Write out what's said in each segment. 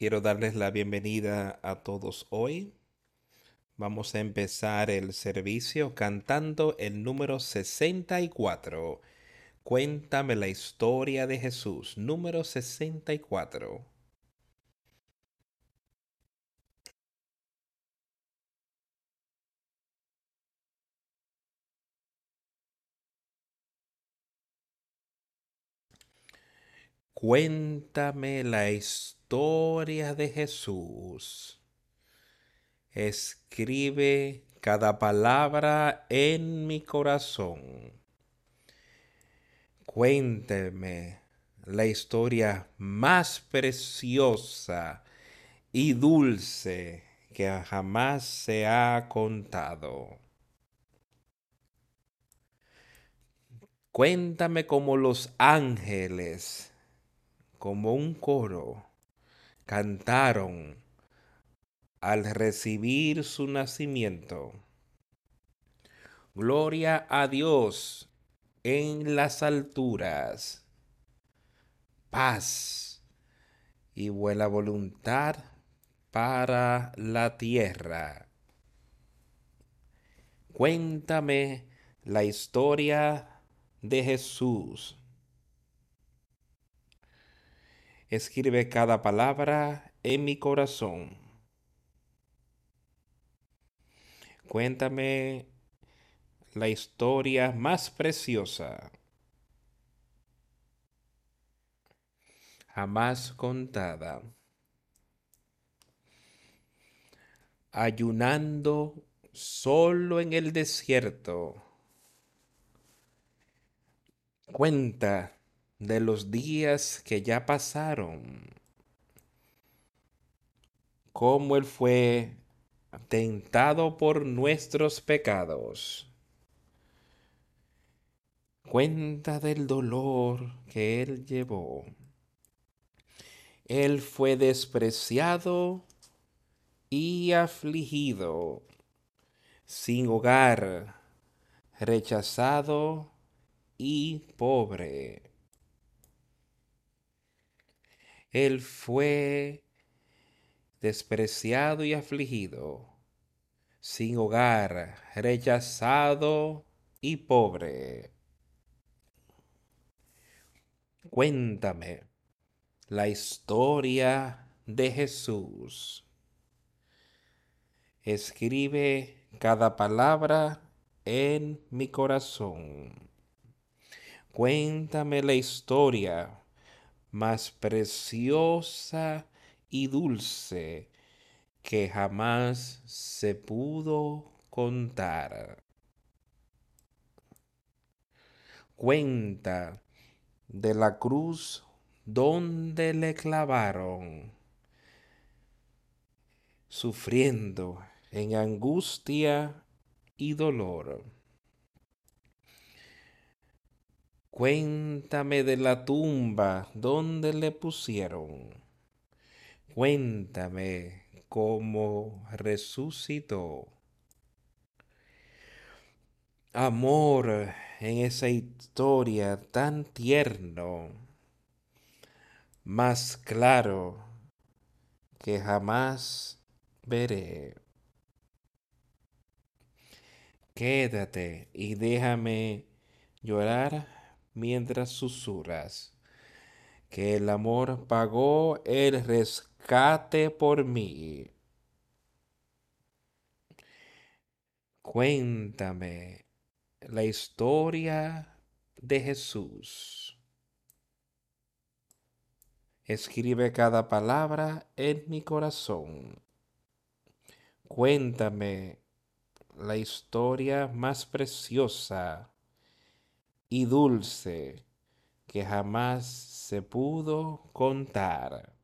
Quiero darles la bienvenida a todos hoy. Vamos a empezar el servicio cantando el número 64. Cuéntame la historia de Jesús, número 64. Cuéntame la historia de Jesús. Escribe cada palabra en mi corazón. Cuénteme la historia más preciosa y dulce que jamás se ha contado. Cuéntame como los ángeles como un coro, cantaron al recibir su nacimiento. Gloria a Dios en las alturas, paz y buena voluntad para la tierra. Cuéntame la historia de Jesús Escribe cada palabra en mi corazón. Cuéntame la historia más preciosa jamás contada. Ayunando solo en el desierto. Cuenta de los días que ya pasaron, cómo Él fue tentado por nuestros pecados. Cuenta del dolor que Él llevó. Él fue despreciado y afligido, sin hogar, rechazado y pobre. Él fue despreciado y afligido, sin hogar, rechazado y pobre. Cuéntame la historia de Jesús. Escribe cada palabra en mi corazón. Cuéntame la historia más preciosa y dulce que jamás se pudo contar. Cuenta de la cruz donde le clavaron, sufriendo en angustia y dolor Cuéntame de la tumba donde le pusieron. Cuéntame cómo resucitó. Amor en esa historia tan tierno, más claro que jamás veré. Quédate y déjame llorar mientras susurras que el amor pagó el rescate por mí. Cuéntame la historia de Jesús. Escribe cada palabra en mi corazón. Cuéntame la historia más preciosa y dulce que jamás se pudo contar.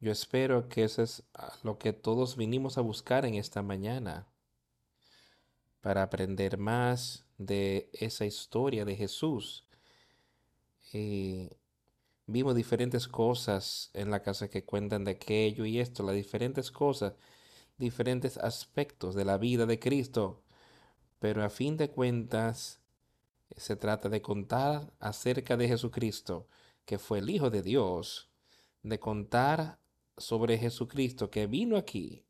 Yo espero que eso es lo que todos vinimos a buscar en esta mañana, para aprender más de esa historia de Jesús. Y Vimos diferentes cosas en la casa que cuentan de aquello y esto, las diferentes cosas, diferentes aspectos de la vida de Cristo. Pero a fin de cuentas, Se trata de contar acerca de Jesucristo, que fue el Hijo de Dios, de contar sobre Jesucristo que vino aquí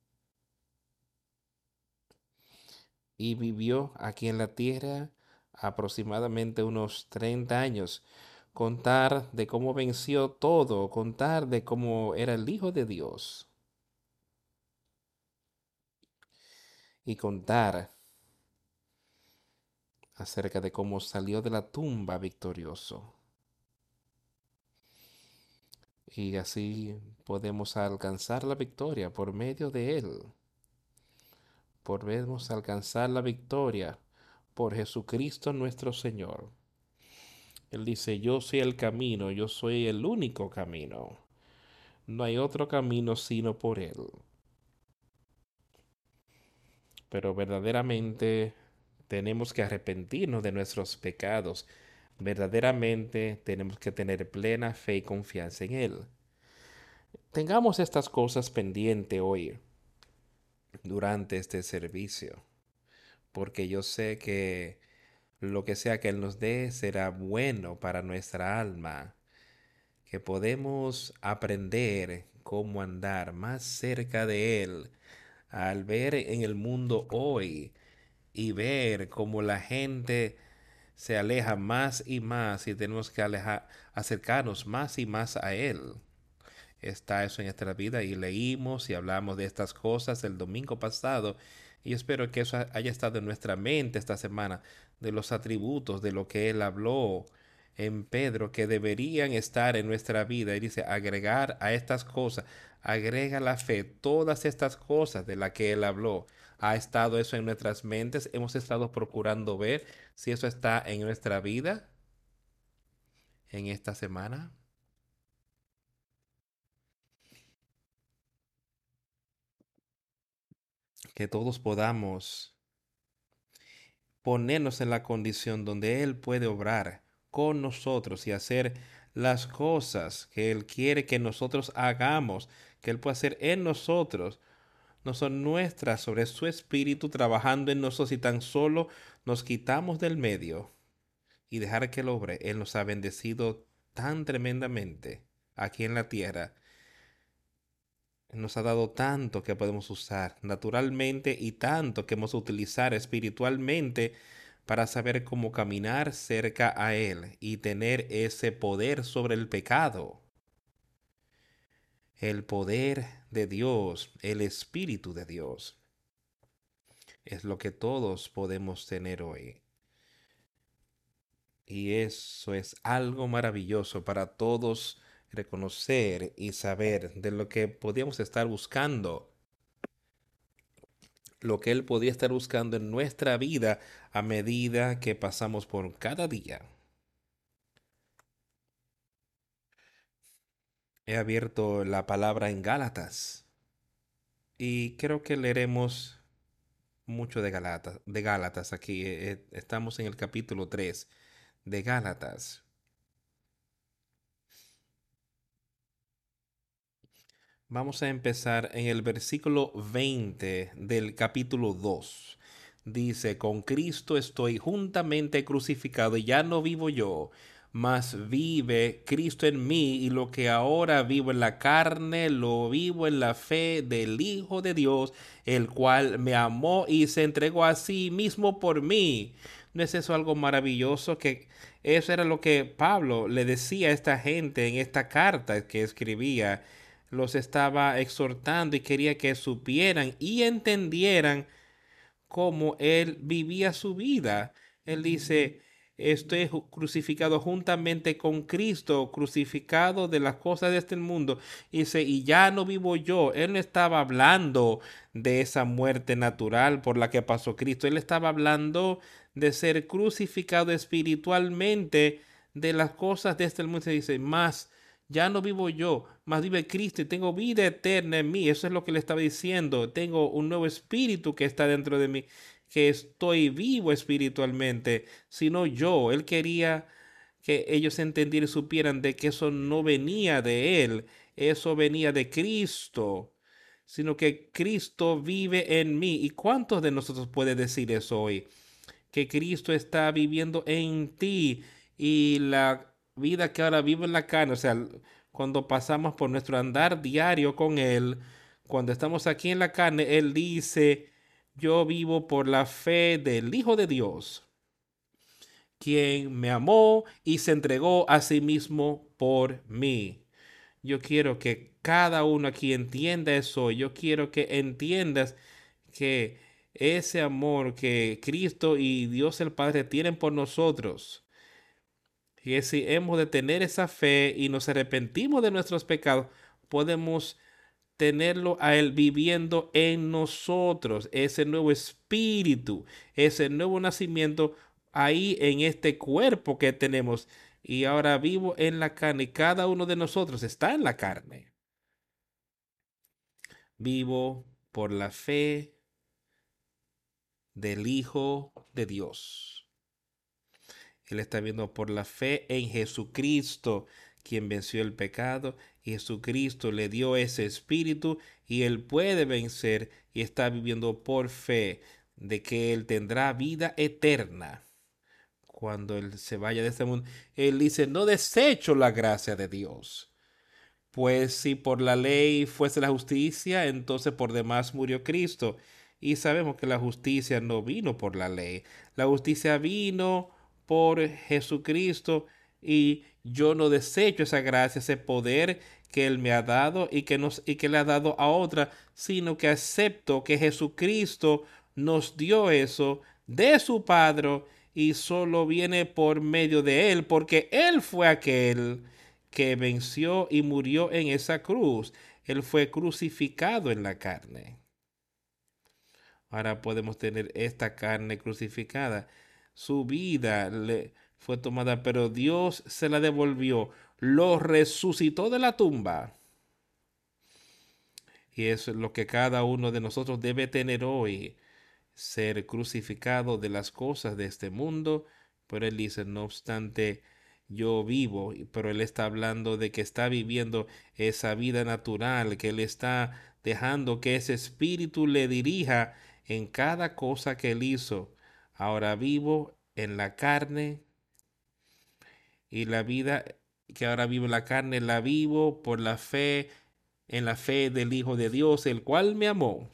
y vivió aquí en la tierra aproximadamente unos 30 años. Contar de cómo venció todo, contar de cómo era el Hijo de Dios. Y contar acerca de cómo salió de la tumba victorioso. Y así podemos alcanzar la victoria por medio de Él podemos alcanzar la victoria por Jesucristo nuestro Señor. Él dice, yo soy el camino, yo soy el único camino. No hay otro camino sino por Él. Pero verdaderamente tenemos que arrepentirnos de nuestros pecados. Verdaderamente tenemos que tener plena fe y confianza en Él. Tengamos estas cosas pendientes hoy durante este servicio, porque yo sé que lo que sea que Él nos dé será bueno para nuestra alma, que podemos aprender cómo andar más cerca de Él al ver en el mundo hoy y ver cómo la gente se aleja más y más y tenemos que acercarnos más y más a Él. Está eso en nuestra vida y leímos y hablamos de estas cosas el domingo pasado y espero que eso haya estado en nuestra mente esta semana, de los atributos, de lo que él habló en Pedro, que deberían estar en nuestra vida. Y dice, agregar a estas cosas, agrega la fe, todas estas cosas de las que él habló. Ha estado eso en nuestras mentes, hemos estado procurando ver si eso está en nuestra vida en esta semana. Que todos podamos ponernos en la condición donde Él puede obrar con nosotros y hacer las cosas que Él quiere que nosotros hagamos, que Él puede hacer en nosotros, no son nuestras sobre su espíritu trabajando en nosotros y tan solo nos quitamos del medio y dejar que Él obre. Él nos ha bendecido tan tremendamente aquí en la tierra nos ha dado tanto que podemos usar naturalmente y tanto que hemos utilizar espiritualmente para saber cómo caminar cerca a Él y tener ese poder sobre el pecado. El poder de Dios, el Espíritu de Dios, es lo que todos podemos tener hoy. Y eso es algo maravilloso para todos reconocer y saber de lo que podíamos estar buscando, lo que Él podía estar buscando en nuestra vida a medida que pasamos por cada día. He abierto la palabra en Gálatas y creo que leeremos mucho de Gálatas, de Gálatas aquí. Eh, estamos en el capítulo 3 de Gálatas. Vamos a empezar en el versículo 20 del capítulo 2. Dice, con Cristo estoy juntamente crucificado y ya no vivo yo, mas vive Cristo en mí y lo que ahora vivo en la carne, lo vivo en la fe del Hijo de Dios, el cual me amó y se entregó a sí mismo por mí. ¿No es eso algo maravilloso? Que eso era lo que Pablo le decía a esta gente en esta carta que escribía los estaba exhortando y quería que supieran y entendieran cómo él vivía su vida. Él dice, estoy crucificado juntamente con Cristo, crucificado de las cosas de este mundo. Dice, y ya no vivo yo. Él no estaba hablando de esa muerte natural por la que pasó Cristo. Él estaba hablando de ser crucificado espiritualmente de las cosas de este mundo. Dice, más ya no vivo yo, más vive Cristo y tengo vida eterna en mí. Eso es lo que le estaba diciendo. Tengo un nuevo espíritu que está dentro de mí, que estoy vivo espiritualmente, sino yo. Él quería que ellos entendieran y supieran de que eso no venía de Él, eso venía de Cristo, sino que Cristo vive en mí. ¿Y cuántos de nosotros puede decir eso hoy? que Cristo está viviendo en ti y la vida que ahora vivo en la carne, o sea, cuando pasamos por nuestro andar diario con Él, cuando estamos aquí en la carne, Él dice, yo vivo por la fe del Hijo de Dios, quien me amó y se entregó a sí mismo por mí. Yo quiero que cada uno aquí entienda eso. Yo quiero que entiendas que ese amor que Cristo y Dios el Padre tienen por nosotros, y si hemos de tener esa fe y nos arrepentimos de nuestros pecados, podemos tenerlo a Él viviendo en nosotros, ese nuevo espíritu, ese nuevo nacimiento ahí en este cuerpo que tenemos. Y ahora vivo en la carne. Cada uno de nosotros está en la carne. Vivo por la fe del Hijo de Dios. Él está viendo por la fe en Jesucristo, quien venció el pecado. Jesucristo le dio ese espíritu y él puede vencer y está viviendo por fe de que él tendrá vida eterna cuando él se vaya de este mundo. Él dice, no desecho la gracia de Dios. Pues si por la ley fuese la justicia, entonces por demás murió Cristo. Y sabemos que la justicia no vino por la ley. La justicia vino por Jesucristo y yo no desecho esa gracia, ese poder que Él me ha dado y que, nos, y que le ha dado a otra, sino que acepto que Jesucristo nos dio eso de su Padre y solo viene por medio de Él, porque Él fue aquel que venció y murió en esa cruz. Él fue crucificado en la carne. Ahora podemos tener esta carne crucificada. Su vida le fue tomada, pero Dios se la devolvió, lo resucitó de la tumba. Y es lo que cada uno de nosotros debe tener hoy, ser crucificado de las cosas de este mundo. Pero él dice, no obstante, yo vivo, pero él está hablando de que está viviendo esa vida natural, que él está dejando que ese espíritu le dirija en cada cosa que él hizo. Ahora vivo en la carne y la vida que ahora vivo en la carne la vivo por la fe en la fe del Hijo de Dios, el cual me amó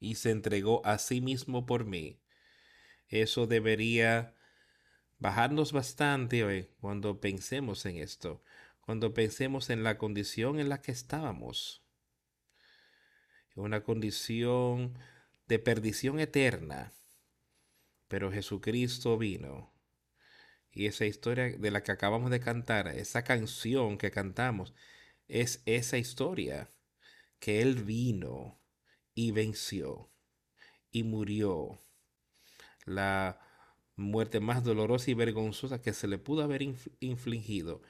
y se entregó a sí mismo por mí. Eso debería bajarnos bastante hoy cuando pensemos en esto, cuando pensemos en la condición en la que estábamos. Una condición de perdición eterna. Pero Jesucristo vino. Y esa historia de la que acabamos de cantar, esa canción que cantamos, es esa historia que Él vino y venció y murió. La muerte más dolorosa y vergonzosa que se le pudo haber infligido.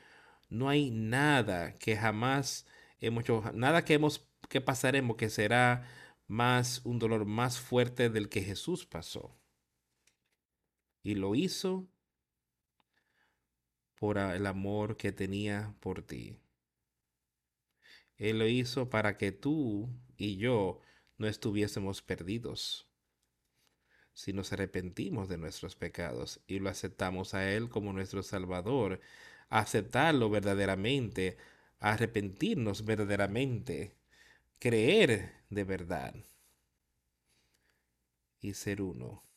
No hay nada que jamás hemos hecho, nada que hemos que pasaremos que será más un dolor más fuerte del que Jesús pasó. Y lo hizo por el amor que tenía por ti. Él lo hizo para que tú y yo no estuviésemos perdidos si nos arrepentimos de nuestros pecados y lo aceptamos a Él como nuestro Salvador, aceptarlo verdaderamente, arrepentirnos verdaderamente, creer de verdad y ser uno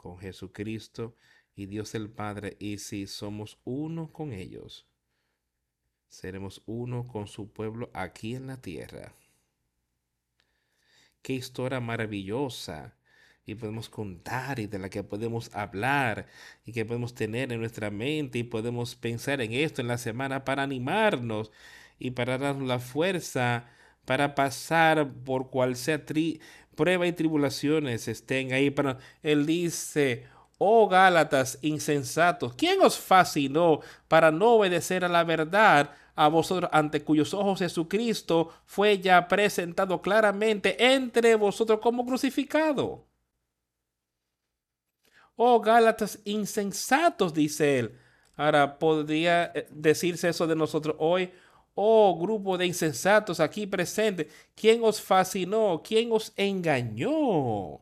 con Jesucristo y Dios el Padre. Y si somos uno con ellos, seremos uno con su pueblo aquí en la tierra. Qué historia maravillosa y podemos contar y de la que podemos hablar y que podemos tener en nuestra mente y podemos pensar en esto en la semana para animarnos y para darnos la fuerza para pasar por cual sea prueba y tribulaciones estén ahí. Pero él dice, oh Gálatas insensatos, ¿quién os fascinó para no obedecer a la verdad? a vosotros ante cuyos ojos Jesucristo fue ya presentado claramente entre vosotros como crucificado. Oh Gálatas insensatos, dice él. Ahora, ¿podría eh, decirse eso de nosotros hoy? Oh grupo de insensatos aquí presentes, ¿quién os fascinó? ¿Quién os engañó?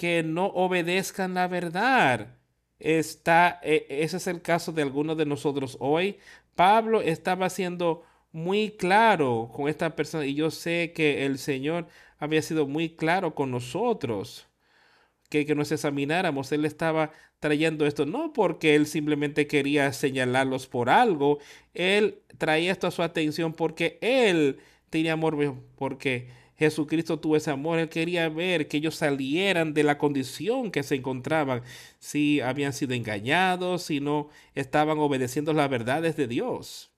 que no obedezcan la verdad. Está, e, ese es el caso de algunos de nosotros hoy. Pablo estaba siendo muy claro con esta persona y yo sé que el Señor había sido muy claro con nosotros que, que nos examináramos. Él estaba trayendo esto no porque él simplemente quería señalarlos por algo, él traía esto a su atención porque él tenía amor, porque Jesucristo tuvo ese amor, él quería ver que ellos salieran de la condición que se encontraban, si habían sido engañados, si no estaban obedeciendo las verdades de Dios.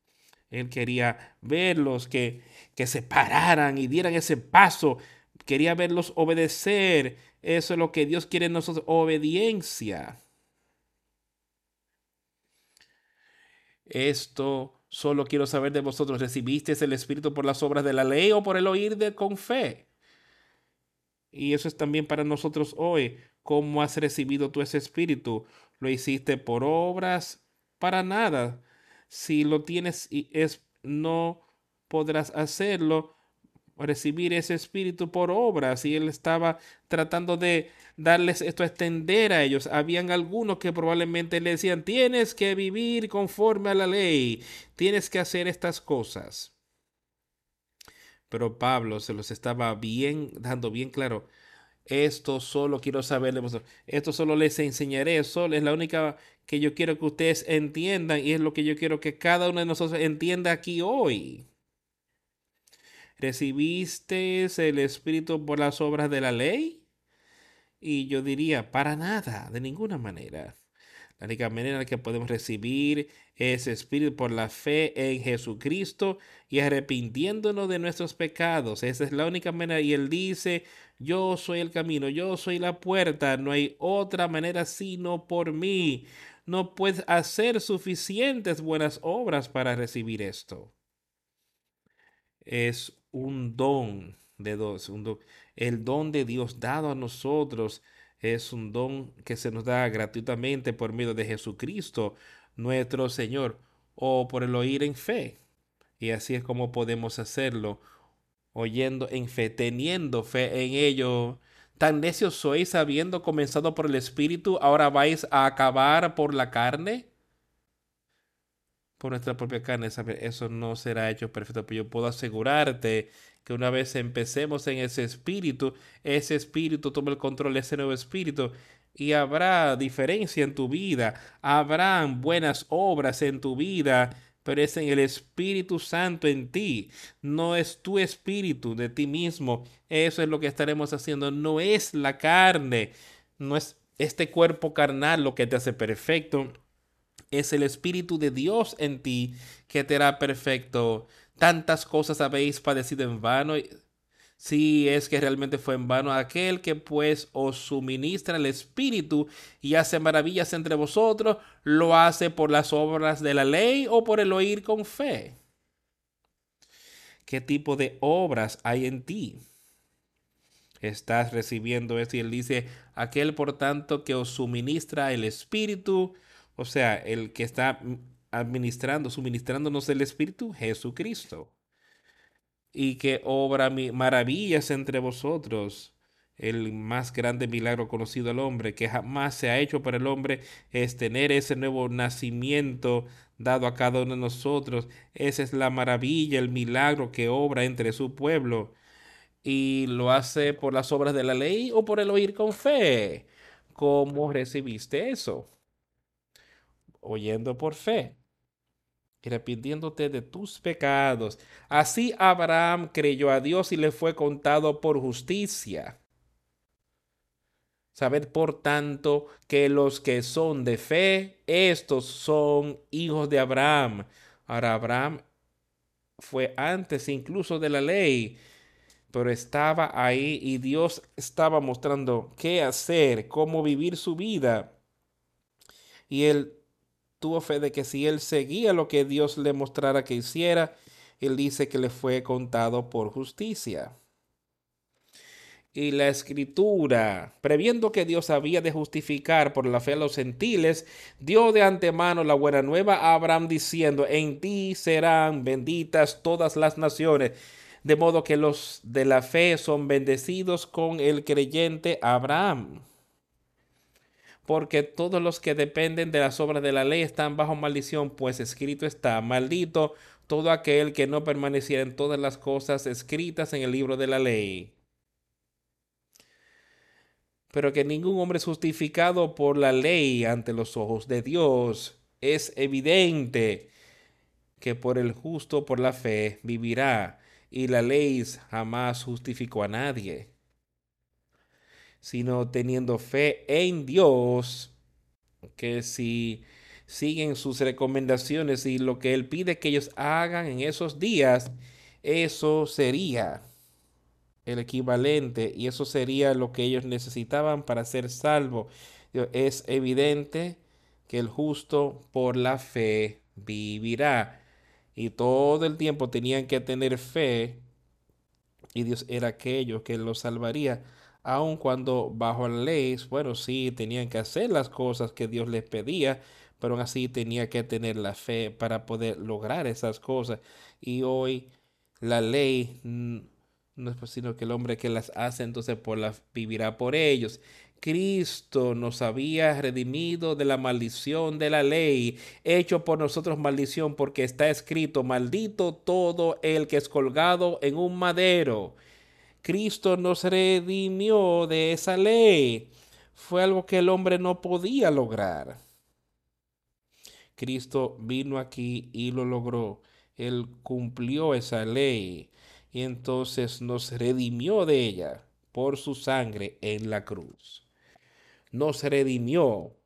Él quería verlos que, que se pararan y dieran ese paso, quería verlos obedecer. Eso es lo que Dios quiere en nosotros, obediencia. Esto solo quiero saber de vosotros, ¿recibisteis el Espíritu por las obras de la ley o por el oír de con fe? Y eso es también para nosotros hoy. ¿Cómo has recibido tú ese Espíritu? ¿Lo hiciste por obras? Para nada. Si lo tienes y es, no podrás hacerlo recibir ese espíritu por obras y él estaba tratando de darles esto a extender a ellos. Habían algunos que probablemente le decían, tienes que vivir conforme a la ley, tienes que hacer estas cosas. Pero Pablo se los estaba bien dando bien claro. Esto solo quiero saber de vosotros. Esto solo les enseñaré. Solo es la única que yo quiero que ustedes entiendan y es lo que yo quiero que cada uno de nosotros entienda aquí hoy. ¿Recibiste el Espíritu por las obras de la ley? Y yo diría, para nada, de ninguna manera. La única manera que podemos recibir ese Espíritu por la fe en Jesucristo y arrepintiéndonos de nuestros pecados. Esa es la única manera. Y Él dice, yo soy el camino, yo soy la puerta, no hay otra manera sino por mí. No puedes hacer suficientes buenas obras para recibir esto. Es un don de dos, el don de Dios dado a nosotros es un don que se nos da gratuitamente por medio de Jesucristo, nuestro Señor, o por el oír en fe. Y así es como podemos hacerlo, oyendo en fe, teniendo fe en ello. Tan necios sois, habiendo comenzado por el Espíritu, ahora vais a acabar por la carne por nuestra propia carne, eso no será hecho perfecto, pero yo puedo asegurarte que una vez empecemos en ese espíritu, ese espíritu toma el control de ese nuevo espíritu y habrá diferencia en tu vida, habrán buenas obras en tu vida, pero es en el Espíritu Santo en ti, no es tu espíritu de ti mismo, eso es lo que estaremos haciendo, no es la carne, no es este cuerpo carnal lo que te hace perfecto, es el Espíritu de Dios en ti que te hará perfecto. Tantas cosas habéis padecido en vano. Si es que realmente fue en vano aquel que pues os suministra el Espíritu y hace maravillas entre vosotros, lo hace por las obras de la ley o por el oír con fe. ¿Qué tipo de obras hay en ti? Estás recibiendo esto y él dice, aquel por tanto que os suministra el Espíritu, o sea, el que está administrando, suministrándonos el Espíritu, Jesucristo. Y que obra maravillas entre vosotros. El más grande milagro conocido al hombre, que jamás se ha hecho para el hombre, es tener ese nuevo nacimiento dado a cada uno de nosotros. Esa es la maravilla, el milagro que obra entre su pueblo. Y lo hace por las obras de la ley o por el oír con fe. ¿Cómo recibiste eso? Oyendo por fe y arrepintiéndote de tus pecados. Así Abraham creyó a Dios y le fue contado por justicia. Sabed por tanto que los que son de fe, estos son hijos de Abraham. Ahora Abraham fue antes incluso de la ley, pero estaba ahí y Dios estaba mostrando qué hacer, cómo vivir su vida. Y él tuvo fe de que si él seguía lo que Dios le mostrara que hiciera, él dice que le fue contado por justicia. Y la escritura, previendo que Dios había de justificar por la fe a los gentiles, dio de antemano la buena nueva a Abraham diciendo, en ti serán benditas todas las naciones. De modo que los de la fe son bendecidos con el creyente Abraham. Porque todos los que dependen de las obras de la ley están bajo maldición, pues escrito está, maldito todo aquel que no permaneciera en todas las cosas escritas en el libro de la ley. Pero que ningún hombre es justificado por la ley ante los ojos de Dios. Es evidente que por el justo, por la fe, vivirá, y la ley jamás justificó a nadie sino teniendo fe en Dios, que si siguen sus recomendaciones y lo que Él pide que ellos hagan en esos días, eso sería el equivalente y eso sería lo que ellos necesitaban para ser salvos. Es evidente que el justo por la fe vivirá. Y todo el tiempo tenían que tener fe y Dios era aquello que los salvaría aun cuando bajo la ley, bueno, sí, tenían que hacer las cosas que Dios les pedía, pero aún así tenía que tener la fe para poder lograr esas cosas. Y hoy la ley no es sino que el hombre que las hace, entonces por la, vivirá por ellos. Cristo nos había redimido de la maldición de la ley, hecho por nosotros maldición, porque está escrito, maldito todo el que es colgado en un madero. Cristo nos redimió de esa ley. Fue algo que el hombre no podía lograr. Cristo vino aquí y lo logró. Él cumplió esa ley y entonces nos redimió de ella por su sangre en la cruz. Nos redimió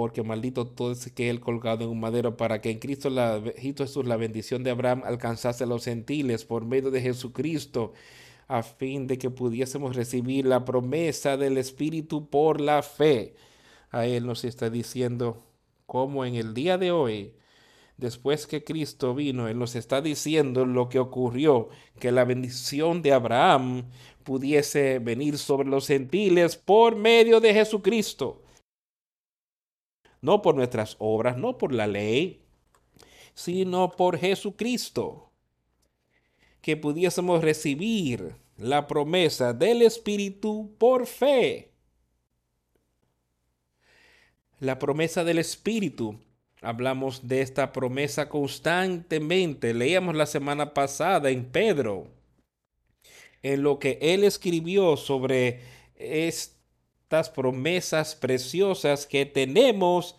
porque maldito todo ese que él colgado en un madero, para que en Cristo la, Jesús, la bendición de Abraham alcanzase a los gentiles por medio de Jesucristo, a fin de que pudiésemos recibir la promesa del Espíritu por la fe. A él nos está diciendo, como en el día de hoy, después que Cristo vino, Él nos está diciendo lo que ocurrió, que la bendición de Abraham pudiese venir sobre los gentiles por medio de Jesucristo no por nuestras obras, no por la ley, sino por Jesucristo, que pudiésemos recibir la promesa del Espíritu por fe. La promesa del Espíritu. Hablamos de esta promesa constantemente. Leíamos la semana pasada en Pedro, en lo que él escribió sobre este estas promesas preciosas que tenemos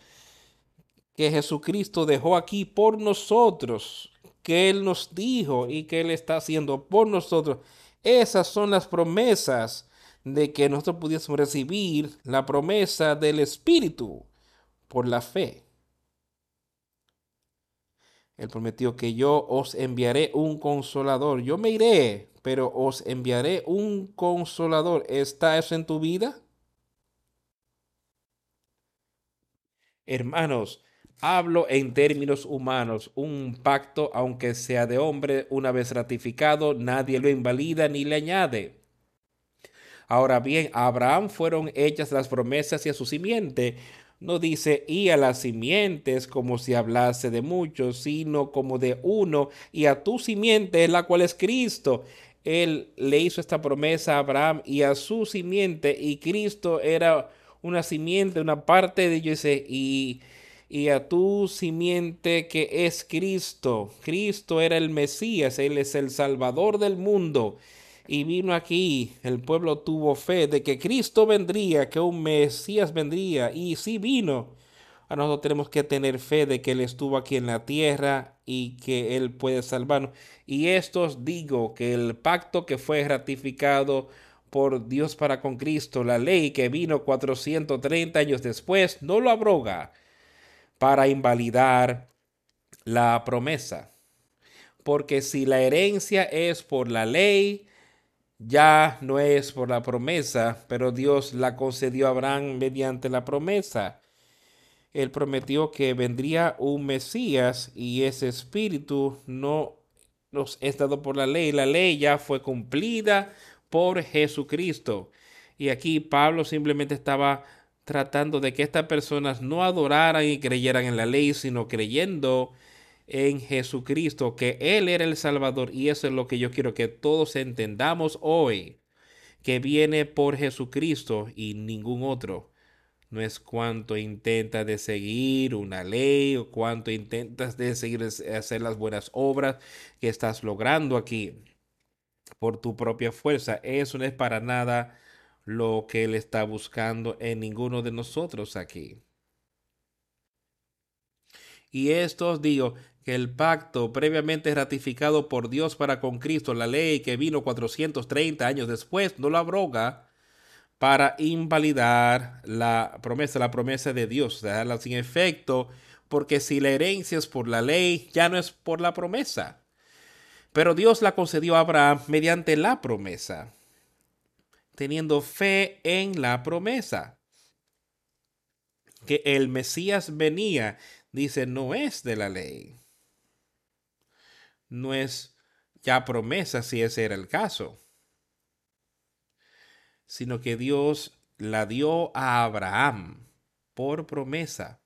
que Jesucristo dejó aquí por nosotros, que Él nos dijo y que Él está haciendo por nosotros. Esas son las promesas de que nosotros pudiésemos recibir la promesa del Espíritu por la fe. Él prometió que yo os enviaré un consolador. Yo me iré, pero os enviaré un consolador. ¿Está eso en tu vida? Hermanos, hablo en términos humanos. Un pacto, aunque sea de hombre, una vez ratificado, nadie lo invalida ni le añade. Ahora bien, a Abraham fueron hechas las promesas y a su simiente. No dice y a las simientes como si hablase de muchos, sino como de uno, y a tu simiente, la cual es Cristo. Él le hizo esta promesa a Abraham y a su simiente, y Cristo era una simiente, una parte de ellos, y, y a tu simiente que es Cristo. Cristo era el Mesías, Él es el Salvador del mundo. Y vino aquí, el pueblo tuvo fe de que Cristo vendría, que un Mesías vendría, y sí vino. A nosotros tenemos que tener fe de que Él estuvo aquí en la tierra y que Él puede salvarnos. Y esto os digo que el pacto que fue ratificado por Dios para con Cristo, la ley que vino 430 años después, no lo abroga para invalidar la promesa. Porque si la herencia es por la ley, ya no es por la promesa, pero Dios la concedió a Abraham mediante la promesa. Él prometió que vendría un Mesías y ese espíritu no nos es dado por la ley. La ley ya fue cumplida por Jesucristo. Y aquí Pablo simplemente estaba tratando de que estas personas no adoraran y creyeran en la ley, sino creyendo en Jesucristo, que Él era el Salvador. Y eso es lo que yo quiero que todos entendamos hoy, que viene por Jesucristo y ningún otro. No es cuánto intentas de seguir una ley o cuánto intentas de seguir hacer las buenas obras que estás logrando aquí por tu propia fuerza. Eso no es para nada lo que Él está buscando en ninguno de nosotros aquí. Y esto os digo que el pacto previamente ratificado por Dios para con Cristo, la ley que vino 430 años después, no lo abroga para invalidar la promesa, la promesa de Dios, dejarla sin efecto, porque si la herencia es por la ley, ya no es por la promesa. Pero Dios la concedió a Abraham mediante la promesa, teniendo fe en la promesa. Que el Mesías venía, dice, no es de la ley. No es ya promesa si ese era el caso, sino que Dios la dio a Abraham por promesa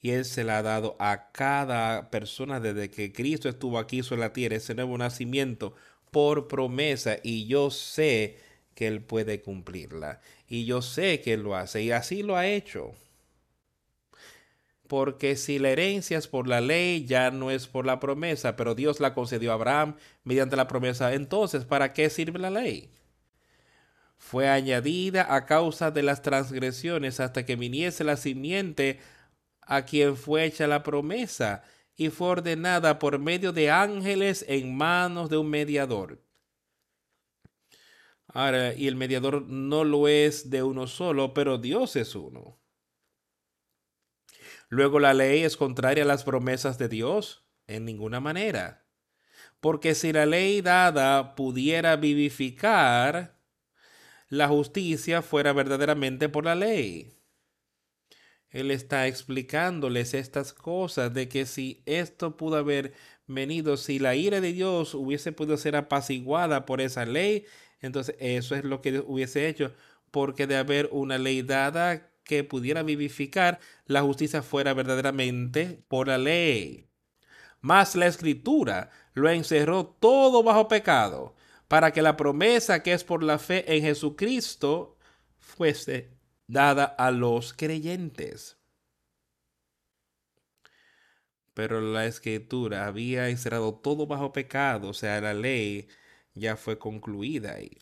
y Él se la ha dado a cada persona desde que Cristo estuvo aquí sobre la tierra, ese nuevo nacimiento por promesa y yo sé que Él puede cumplirla y yo sé que Él lo hace y así lo ha hecho. Porque si la herencia es por la ley, ya no es por la promesa, pero Dios la concedió a Abraham mediante la promesa. Entonces, ¿para qué sirve la ley? Fue añadida a causa de las transgresiones hasta que viniese la simiente a quien fue hecha la promesa y fue ordenada por medio de ángeles en manos de un mediador. Ahora, y el mediador no lo es de uno solo, pero Dios es uno. Luego la ley es contraria a las promesas de Dios en ninguna manera. Porque si la ley dada pudiera vivificar, la justicia fuera verdaderamente por la ley. Él está explicándoles estas cosas de que si esto pudo haber venido, si la ira de Dios hubiese podido ser apaciguada por esa ley, entonces eso es lo que Dios hubiese hecho, porque de haber una ley dada que pudiera vivificar, la justicia fuera verdaderamente por la ley. Mas la escritura lo encerró todo bajo pecado, para que la promesa que es por la fe en Jesucristo fuese dada a los creyentes. Pero la escritura había encerrado todo bajo pecado, o sea, la ley ya fue concluida ahí.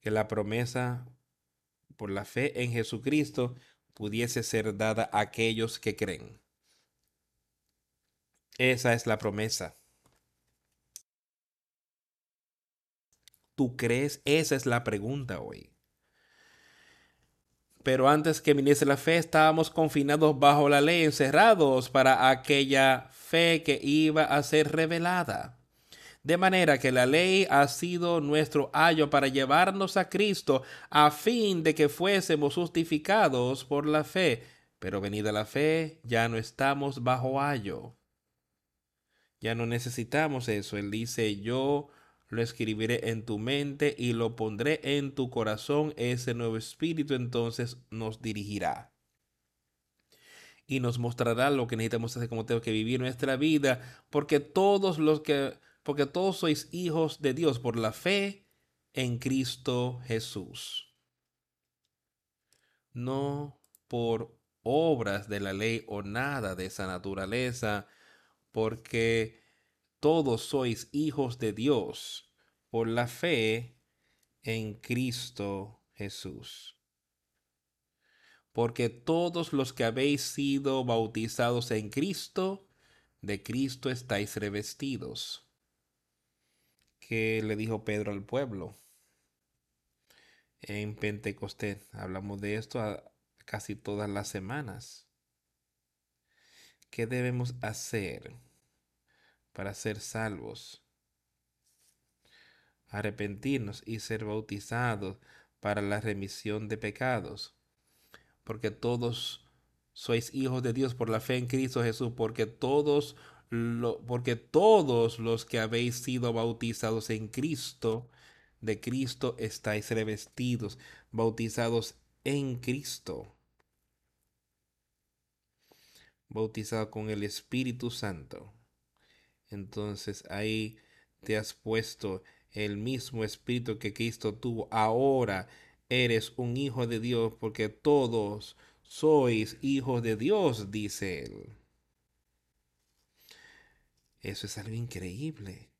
Que la promesa por la fe en Jesucristo pudiese ser dada a aquellos que creen. Esa es la promesa. ¿Tú crees? Esa es la pregunta hoy pero antes que viniese la fe estábamos confinados bajo la ley, encerrados para aquella fe que iba a ser revelada. De manera que la ley ha sido nuestro ayo para llevarnos a Cristo a fin de que fuésemos justificados por la fe. Pero venida la fe, ya no estamos bajo ayo. Ya no necesitamos eso. Él dice, yo lo escribiré en tu mente y lo pondré en tu corazón. Ese nuevo espíritu entonces nos dirigirá. Y nos mostrará lo que necesitamos hacer como tengo que vivir nuestra vida, porque todos los que, porque todos sois hijos de Dios por la fe en Cristo Jesús. No por obras de la ley o nada de esa naturaleza, porque todos sois hijos de Dios por la fe en Cristo Jesús. Porque todos los que habéis sido bautizados en Cristo, de Cristo estáis revestidos. ¿Qué le dijo Pedro al pueblo? En Pentecostés hablamos de esto casi todas las semanas. ¿Qué debemos hacer? Para ser salvos. Arrepentirnos y ser bautizados para la remisión de pecados. Porque todos sois hijos de Dios por la fe en Cristo Jesús, porque todos, lo, porque todos los que habéis sido bautizados en Cristo, de Cristo estáis revestidos, bautizados en Cristo, bautizados con el Espíritu Santo. Entonces ahí te has puesto el mismo espíritu que Cristo tuvo. Ahora eres un hijo de Dios porque todos sois hijos de Dios, dice él. Eso es algo increíble.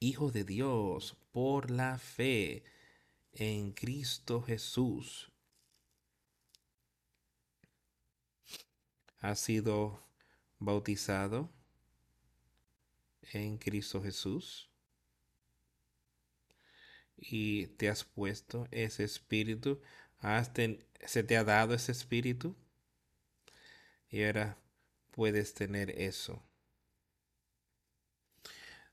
Hijo de Dios por la fe en Cristo Jesús. Ha sido bautizado en Cristo Jesús y te has puesto ese espíritu, se te ha dado ese espíritu y ahora puedes tener eso.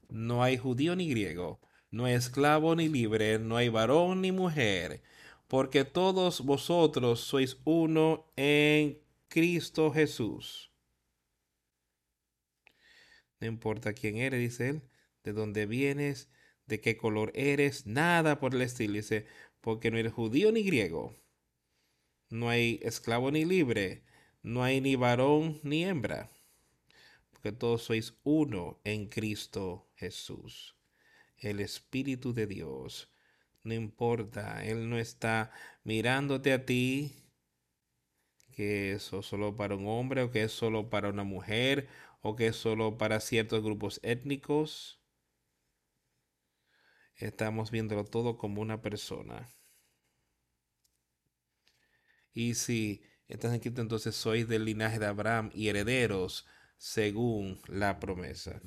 No hay judío ni griego, no hay esclavo ni libre, no hay varón ni mujer, porque todos vosotros sois uno en Cristo Jesús. No importa quién eres, dice él, de dónde vienes, de qué color eres, nada por el estilo. Dice, porque no eres judío ni griego. No hay esclavo ni libre. No hay ni varón ni hembra. Porque todos sois uno en Cristo Jesús. El Espíritu de Dios. No importa, Él no está mirándote a ti, que eso es solo para un hombre o que es solo para una mujer o que es solo para ciertos grupos étnicos. Estamos viéndolo todo como una persona. Y si estás escrito, entonces sois del linaje de Abraham y herederos según la promesa.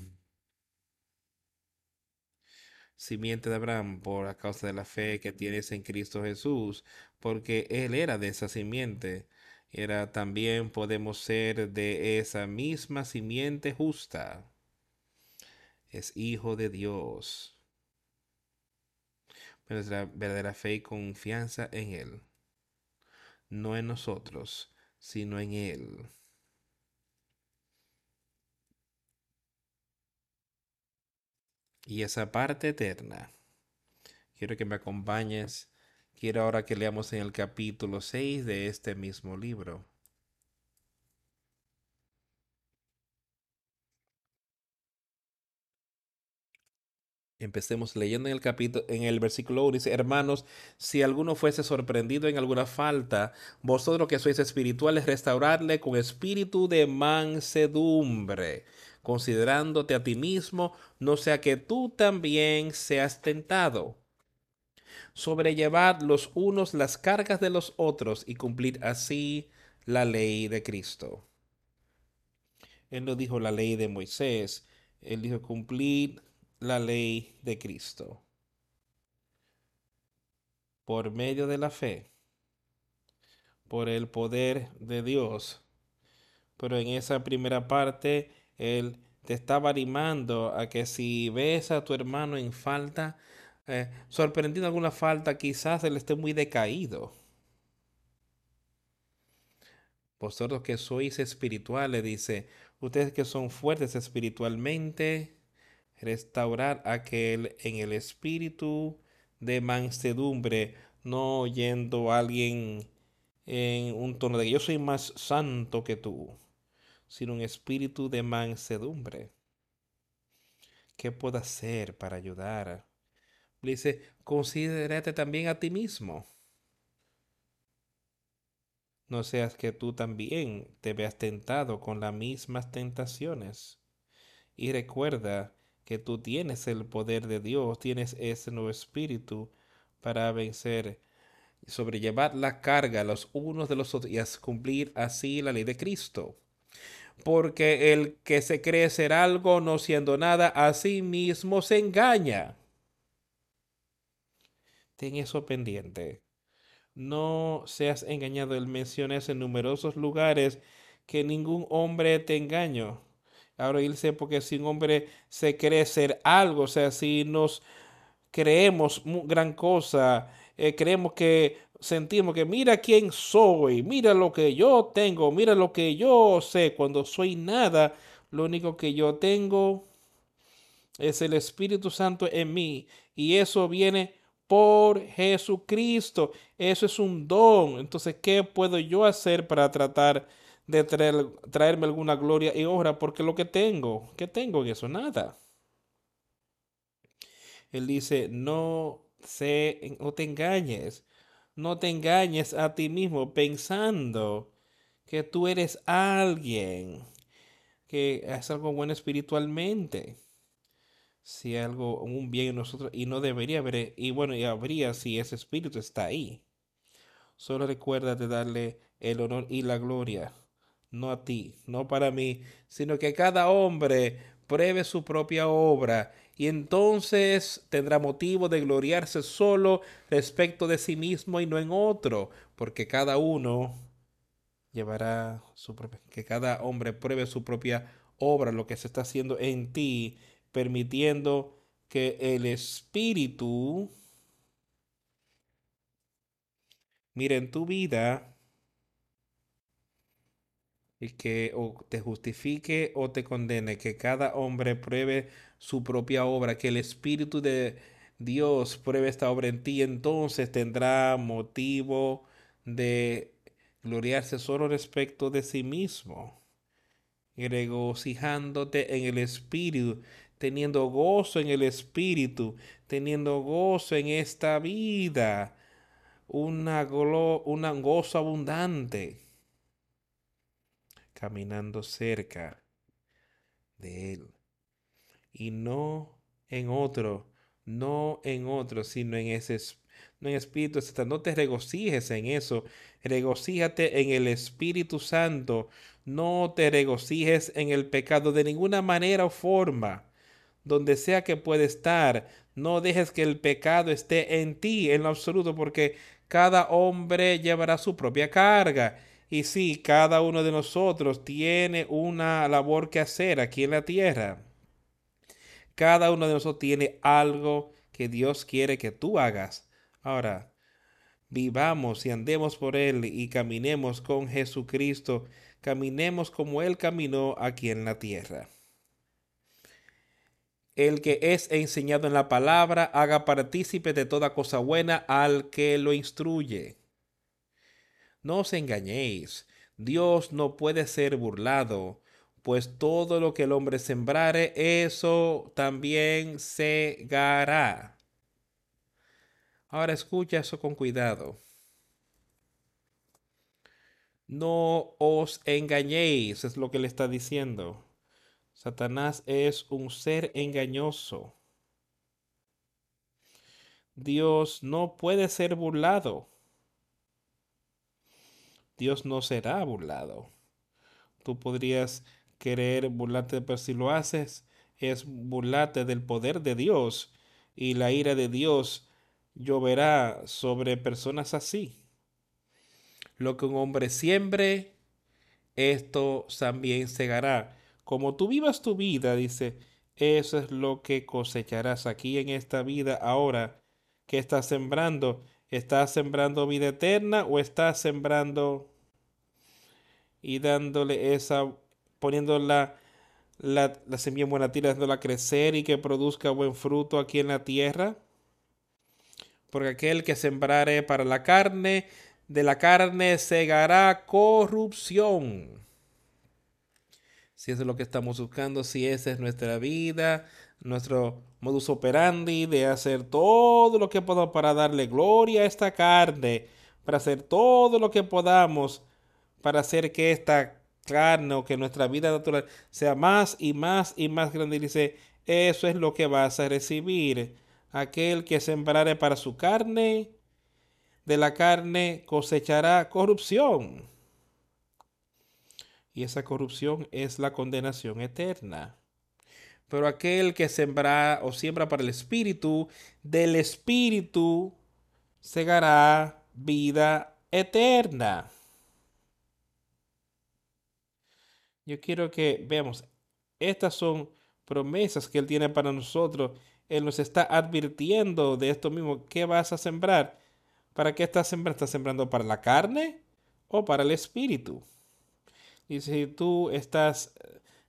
Simiente de Abraham por causa de la fe que tienes en Cristo Jesús, porque Él era de esa simiente era también podemos ser de esa misma simiente justa. Es hijo de Dios. La verdadera fe y confianza en Él. No en nosotros, sino en Él. Y esa parte eterna. Quiero que me acompañes Quiero ahora que leamos en el capítulo 6 de este mismo libro. Empecemos leyendo en el capítulo, en el versículo 1, dice, hermanos, si alguno fuese sorprendido en alguna falta, vosotros que sois espirituales, restaurarle con espíritu de mansedumbre, considerándote a ti mismo, no sea que tú también seas tentado sobrellevar los unos las cargas de los otros y cumplir así la ley de Cristo. Él no dijo la ley de Moisés, él dijo cumplir la ley de Cristo. Por medio de la fe, por el poder de Dios. Pero en esa primera parte, Él te estaba animando a que si ves a tu hermano en falta, eh, sorprendido alguna falta, quizás él esté muy decaído. Vosotros que sois espirituales, dice, ustedes que son fuertes espiritualmente, restaurar aquel en el espíritu de mansedumbre, no oyendo a alguien en un tono de que yo soy más santo que tú, sino un espíritu de mansedumbre. ¿Qué puedo hacer para ayudar? Dice, considérate también a ti mismo. No seas que tú también te veas tentado con las mismas tentaciones. Y recuerda que tú tienes el poder de Dios, tienes ese nuevo espíritu para vencer, sobrellevar la carga los unos de los otros y cumplir así la ley de Cristo. Porque el que se cree ser algo no siendo nada, a sí mismo se engaña ten eso pendiente. No seas engañado. Él menciona en numerosos lugares que ningún hombre te engaño. Ahora dice, porque si un hombre se cree ser algo, o sea, si nos creemos gran cosa, eh, creemos que sentimos que mira quién soy, mira lo que yo tengo, mira lo que yo sé, cuando soy nada, lo único que yo tengo es el Espíritu Santo en mí y eso viene por Jesucristo. Eso es un don. Entonces, ¿qué puedo yo hacer para tratar de traerme alguna gloria y honra? Porque lo que tengo, ¿qué tengo en eso? Nada. Él dice, no se, no te engañes, no te engañes a ti mismo pensando que tú eres alguien, que es algo bueno espiritualmente. Si algo, un bien en nosotros, y no debería haber, y bueno, y habría si ese espíritu está ahí. Solo recuerda de darle el honor y la gloria, no a ti, no para mí, sino que cada hombre pruebe su propia obra y entonces tendrá motivo de gloriarse solo respecto de sí mismo y no en otro, porque cada uno llevará su propia, que cada hombre pruebe su propia obra, lo que se está haciendo en ti, permitiendo que el Espíritu mire en tu vida y que o te justifique o te condene, que cada hombre pruebe su propia obra, que el Espíritu de Dios pruebe esta obra en ti, entonces tendrá motivo de gloriarse solo respecto de sí mismo, regocijándote en el Espíritu, teniendo gozo en el Espíritu, teniendo gozo en esta vida, una, gozo abundante caminando cerca de Él. Y no en otro, no en otro, sino en ese no en Espíritu. No te regocijes en eso. Regocíjate en el Espíritu Santo. No te regocijes en el pecado de ninguna manera o forma. Donde sea que pueda estar, no dejes que el pecado esté en ti en lo absoluto, porque cada hombre llevará su propia carga y sí, cada uno de nosotros tiene una labor que hacer aquí en la tierra. Cada uno de nosotros tiene algo que Dios quiere que tú hagas. Ahora, vivamos y andemos por Él y caminemos con Jesucristo. Caminemos como Él caminó aquí en la tierra. El que es enseñado en la palabra haga partícipe de toda cosa buena al que lo instruye. No os engañéis, Dios no puede ser burlado, pues todo lo que el hombre sembrare, eso también segará. Ahora escucha eso con cuidado. No os engañéis, es lo que le está diciendo. Satanás es un ser engañoso. Dios no puede ser burlado. Dios no será burlado. Tú podrías querer burlarte, pero si lo haces, es burlarte del poder de Dios y la ira de Dios lloverá sobre personas así. Lo que un hombre siembre, esto también segará. Como tú vivas tu vida, dice, eso es lo que cosecharás aquí en esta vida ahora que estás sembrando. ¿Estás sembrando vida eterna o estás sembrando y dándole esa, poniendo la, la, semilla en buena tierra, dándola a crecer y que produzca buen fruto aquí en la tierra? Porque aquel que sembrare para la carne, de la carne segará corrupción. Si eso es lo que estamos buscando, si esa es nuestra vida, nuestro modus operandi de hacer todo lo que podamos para darle gloria a esta carne, para hacer todo lo que podamos para hacer que esta carne o que nuestra vida natural sea más y más y más grande. Y dice, eso es lo que vas a recibir. Aquel que sembrare para su carne, de la carne cosechará corrupción. Y esa corrupción es la condenación eterna. Pero aquel que sembra o siembra para el Espíritu, del Espíritu segará vida eterna. Yo quiero que veamos, estas son promesas que Él tiene para nosotros. Él nos está advirtiendo de esto mismo. ¿Qué vas a sembrar? ¿Para qué estás sembrando? ¿Estás sembrando para la carne o para el espíritu? Y si tú estás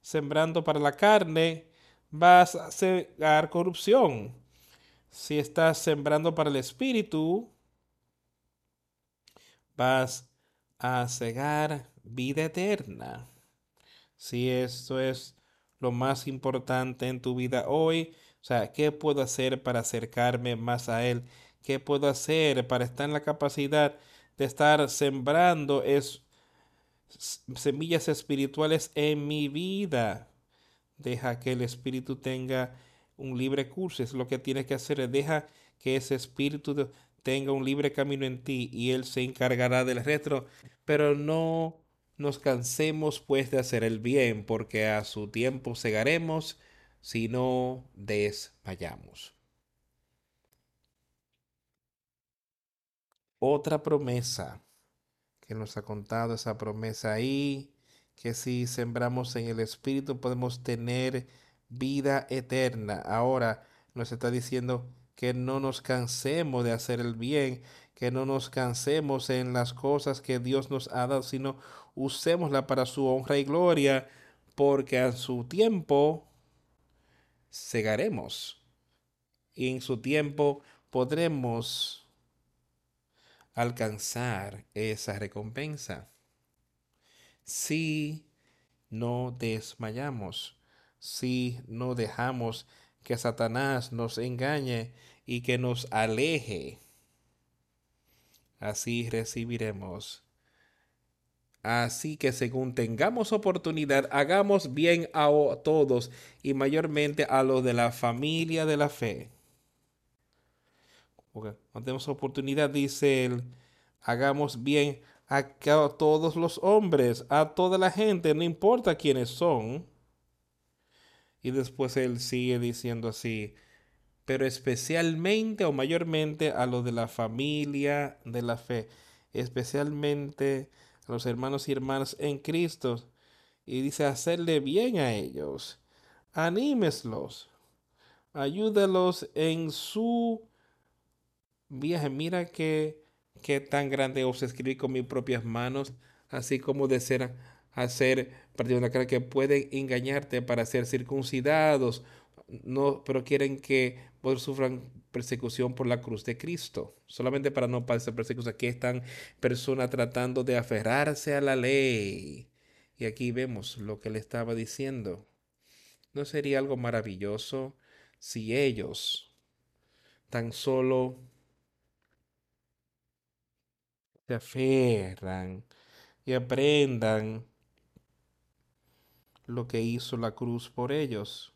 sembrando para la carne, vas a cegar corrupción. Si estás sembrando para el espíritu, vas a cegar vida eterna. Si esto es lo más importante en tu vida hoy, O sea, ¿qué puedo hacer para acercarme más a Él? ¿Qué puedo hacer para estar en la capacidad de estar sembrando es, semillas espirituales en mi vida? Deja que el Espíritu tenga un libre curso. Es lo que tienes que hacer. Deja que ese Espíritu tenga un libre camino en ti y Él se encargará del resto. Pero no nos cansemos pues de hacer el bien, porque a su tiempo segaremos si no desmayamos. Otra promesa que nos ha contado esa promesa ahí, que si sembramos en el Espíritu podemos tener vida eterna. Ahora nos está diciendo que no nos cansemos de hacer el bien, que no nos cansemos en las cosas que Dios nos ha dado, sino usémosla para su honra y gloria, porque a su tiempo segaremos y en su tiempo podremos alcanzar esa recompensa. Si no desmayamos, si no dejamos que Satanás nos engañe y que nos aleje, así recibiremos. Así que según tengamos oportunidad, hagamos bien a todos y mayormente a los de la familia de la fe. Cuando tenemos oportunidad, dice él, hagamos bien a todos los hombres, a toda la gente, no importa quiénes son. Y después él sigue diciendo así, pero especialmente o mayormente a los de la familia de la fe, especialmente a los hermanos y hermanas en Cristo. Y dice, hacerle bien a ellos, anímeslos, ayúdalos en su viaje. Mira que qué tan grande os escribí con mis propias manos, así como de ser hacer partido una cara que pueden engañarte para ser circuncidados, no, pero quieren que vos sufran persecución por la cruz de Cristo, solamente para no pasar persecución. Aquí están personas tratando de aferrarse a la ley. Y aquí vemos lo que le estaba diciendo. ¿No sería algo maravilloso si ellos tan solo se aferran y aprendan lo que hizo la cruz por ellos,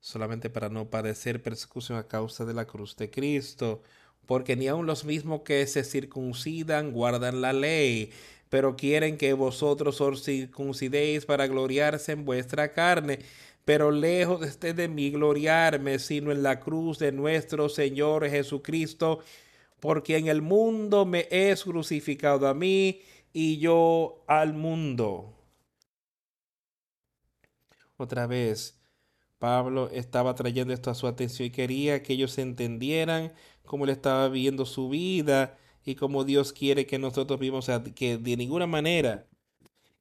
solamente para no padecer persecución a causa de la cruz de Cristo, porque ni aun los mismos que se circuncidan guardan la ley, pero quieren que vosotros os circuncidéis para gloriarse en vuestra carne. Pero lejos esté de mí gloriarme, sino en la cruz de nuestro Señor Jesucristo, porque en el mundo me es crucificado a mí y yo al mundo. Otra vez, Pablo estaba trayendo esto a su atención y quería que ellos entendieran cómo él estaba viviendo su vida y cómo Dios quiere que nosotros vivamos, que de ninguna manera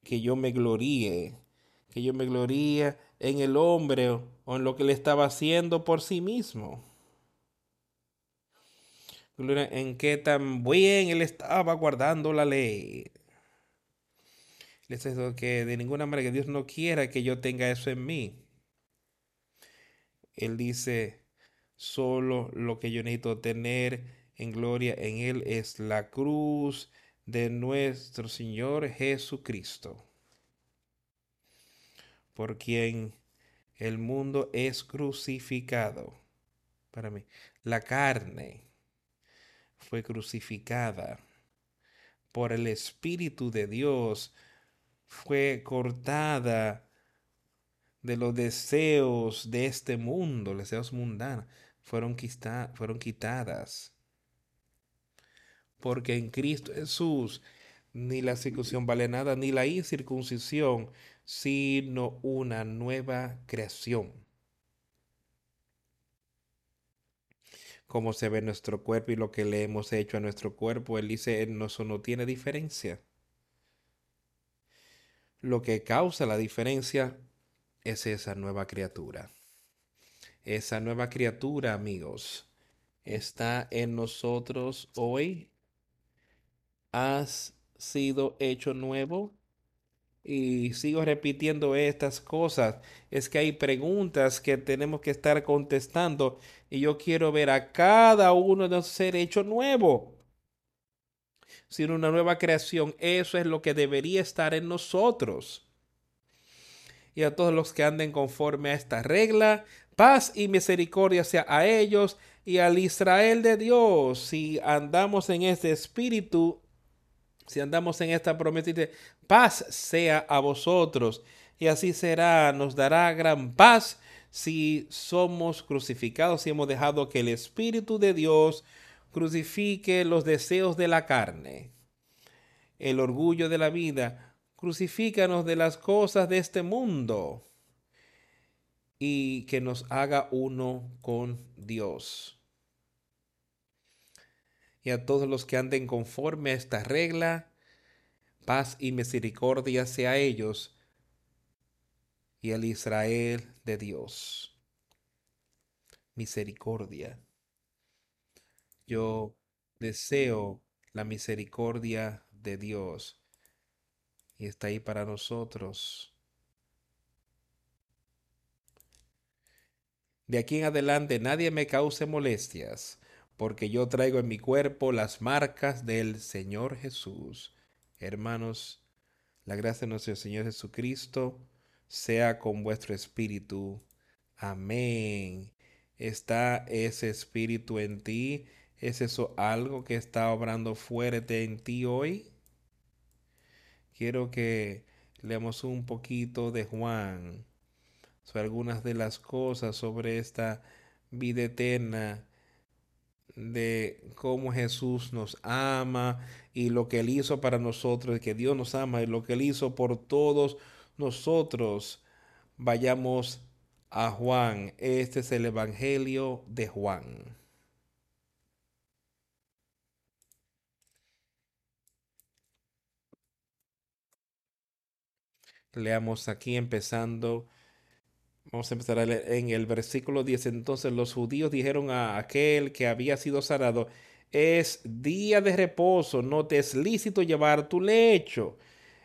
que yo me gloríe, que yo me gloríe en el hombre o en lo que él estaba haciendo por sí mismo en qué tan bien él estaba guardando la ley. Les digo que de ninguna manera que Dios no quiera que yo tenga eso en mí. Él dice, solo lo que yo necesito tener en gloria en Él es la cruz de nuestro Señor Jesucristo, por quien el mundo es crucificado. Para mí, la carne fue crucificada por el Espíritu de Dios, fue cortada de los deseos de este mundo, los deseos mundanos, fueron, quitadas. Porque en Cristo Jesús ni la circuncisión vale nada, ni la incircuncisión, sino una nueva creación. Cómo se ve nuestro cuerpo y lo que le hemos hecho a nuestro cuerpo. Él dice, eso no tiene diferencia. Lo que causa la diferencia es esa nueva criatura. Esa nueva criatura, amigos, está en nosotros hoy. ¿Has sido hecho nuevo? Y sigo repitiendo estas cosas, es que hay preguntas que tenemos que estar contestando y yo quiero ver a cada uno de ser hecho nuevo. Sin una nueva creación, eso es lo que debería estar en nosotros. Y a todos los que anden conforme a esta regla, paz y misericordia sea a ellos y al Israel de Dios. Si andamos en este espíritu, si andamos en esta promesa, paz sea a vosotros. Y así será, nos dará gran paz si somos crucificados, si hemos dejado que el Espíritu de Dios crucifique los deseos de la carne, el orgullo de la vida. Crucifícanos de las cosas de este mundo y que nos haga uno con Dios y a todos los que anden conforme a esta regla, paz y misericordia sea ellos y al Israel de Dios. Misericordia. Yo deseo la misericordia de Dios y está ahí para nosotros. De aquí en adelante nadie me cause molestias porque yo traigo en mi cuerpo las marcas del Señor Jesús. Hermanos, la gracia de nuestro Señor Jesucristo sea con vuestro espíritu. Amén. ¿Está ese espíritu en ti? ¿Es eso algo que está obrando fuerte en ti hoy? Quiero que leamos un poquito de Juan sobre algunas de las cosas sobre esta vida eterna de cómo Jesús nos ama y lo que Él hizo para nosotros, que Dios nos ama y lo que Él hizo por todos nosotros. Vayamos a Juan. Este es el Evangelio de Juan. Leamos aquí empezando Vamos a empezar en el versículo 10. Entonces los judíos dijeron a aquel que había sido sanado, es día de reposo, no te es lícito llevar tu lecho.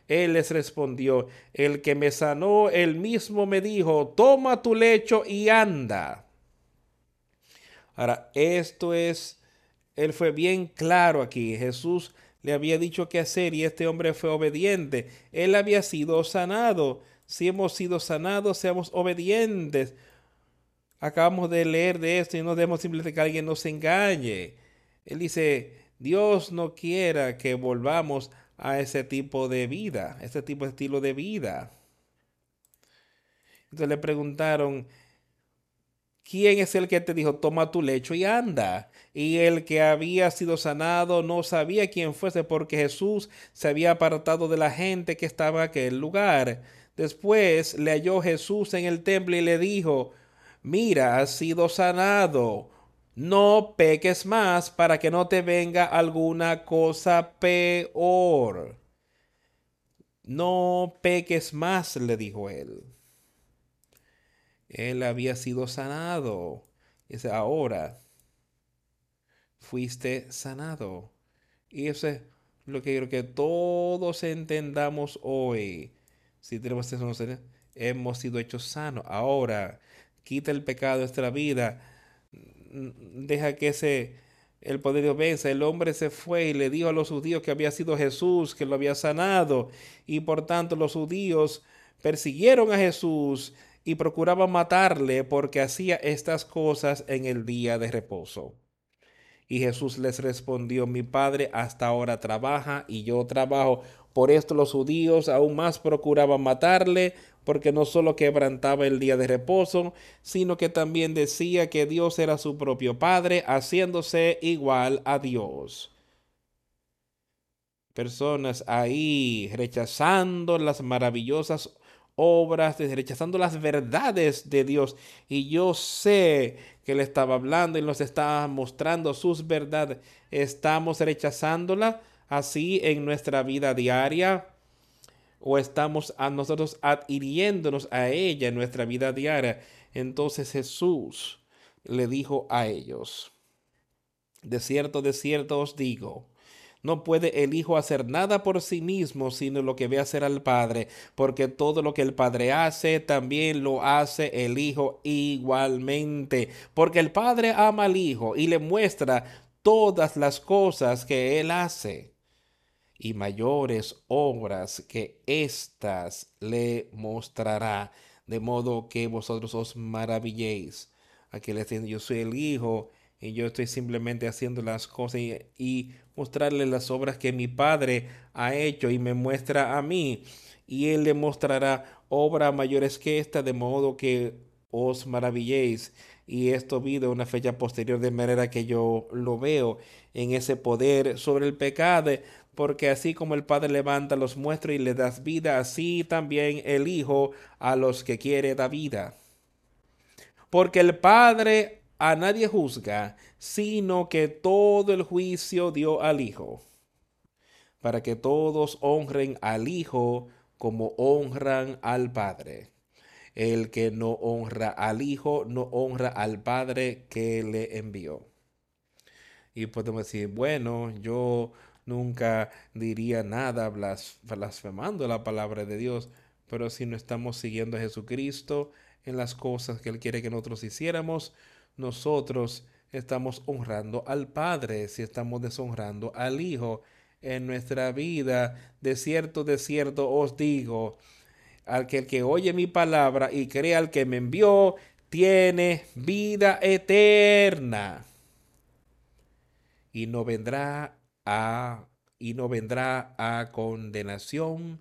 Él les respondió, el que me sanó, él mismo me dijo, toma tu lecho y anda. Ahora, esto es, él fue bien claro aquí. Jesús le había dicho qué hacer y este hombre fue obediente. Él había sido sanado si hemos sido sanados, seamos obedientes. Acabamos de leer de esto y no debemos simplemente que alguien nos engañe. Él dice, Dios no quiera que volvamos a ese tipo de vida, ese tipo de estilo de vida. Entonces le preguntaron, ¿quién es el que te dijo, toma tu lecho y anda? Y el que había sido sanado no sabía quién fuese porque Jesús se había apartado de la gente que estaba en aquel lugar. Después le halló Jesús en el templo y le dijo, mira, has sido sanado, no peques más para que no te venga alguna cosa peor. No peques más, le dijo él. Él había sido sanado. Dice, ahora fuiste sanado. Y eso es lo que quiero que todos entendamos hoy si tenemos eso, hemos sido hechos sanos. Ahora, quita el pecado de nuestra vida. Deja que ese, el poder de Dios venza. El hombre se fue y le dijo a los judíos que había sido Jesús, que lo había sanado. Y por tanto los judíos persiguieron a Jesús y procuraban matarle porque hacía estas cosas en el día de reposo. Y Jesús les respondió, mi Padre hasta ahora trabaja y yo trabajo. Por esto los judíos aún más procuraban matarle, porque no solo quebrantaba el día de reposo, sino que también decía que Dios era su propio Padre, haciéndose igual a Dios. Personas ahí rechazando las maravillosas obras, rechazando las verdades de Dios. Y yo sé que le estaba hablando y nos estaba mostrando sus verdades. Estamos rechazándola así en nuestra vida diaria o estamos a nosotros adhiriéndonos a ella en nuestra vida diaria. Entonces Jesús le dijo a ellos, de cierto, de cierto os digo, No puede el Hijo hacer nada por sí mismo, sino lo que ve hacer al Padre, porque todo lo que el Padre hace, también lo hace el Hijo igualmente, porque el Padre ama al Hijo y le muestra todas las cosas que Él hace. Y mayores obras que éstas le mostrará, de modo que vosotros os maravilléis. Aquí le yo soy el Hijo y yo estoy simplemente haciendo las cosas y, mostrarle las obras que mi Padre ha hecho y me muestra a mí. Y Él le mostrará obras mayores que esta, de modo que os maravilléis. Y esto vi de una fecha posterior, de manera que yo lo veo en ese poder sobre el pecado, porque así como el Padre levanta los muestros y le das vida, así también el Hijo a los que quiere da vida. Porque el Padre a nadie juzga, sino que todo el juicio dio al Hijo, para que todos honren al Hijo como honran al Padre. El que no honra al Hijo, no honra al Padre que le envió. Y podemos decir, bueno, yo nunca diría nada blasfemando la palabra de Dios, pero si no estamos siguiendo a Jesucristo en las cosas que Él quiere que nosotros hiciéramos, nosotros estamos honrando al Padre, si estamos deshonrando al Hijo en nuestra vida. De cierto, de cierto os digo, al que el que oye mi palabra y cree al que me envió, tiene vida eterna. Y no vendrá a y no vendrá a condenación,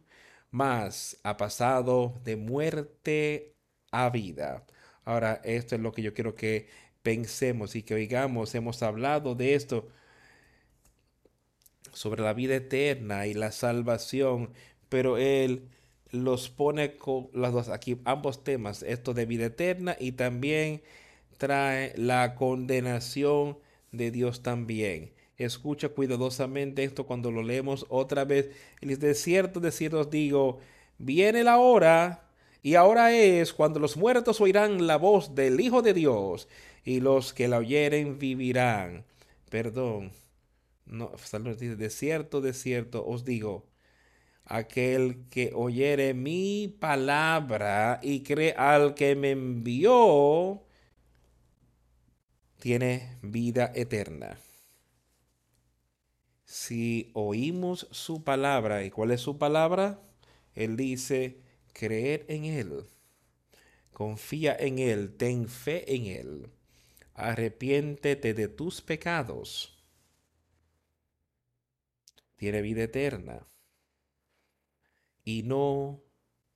mas ha pasado de muerte a vida. Ahora, esto es lo que yo quiero que pensemos y que oigamos. Hemos hablado de esto sobre la vida eterna y la salvación, pero Él los pone con las dos aquí, ambos temas, esto de vida eterna y también trae la condenación de Dios también. Escucha cuidadosamente esto cuando lo leemos otra vez. De cierto, de cierto os digo, viene la hora y ahora es cuando los muertos oirán la voz del Hijo de Dios y los que la oyeren vivirán. Perdón. No, de cierto, de cierto os digo, aquel que oyere mi palabra y cree al que me envió, tiene vida eterna. Si oímos su palabra, ¿y cuál es su palabra? Él dice, creer en Él, confía en Él, ten fe en Él, arrepiéntete de tus pecados, tiene vida eterna y no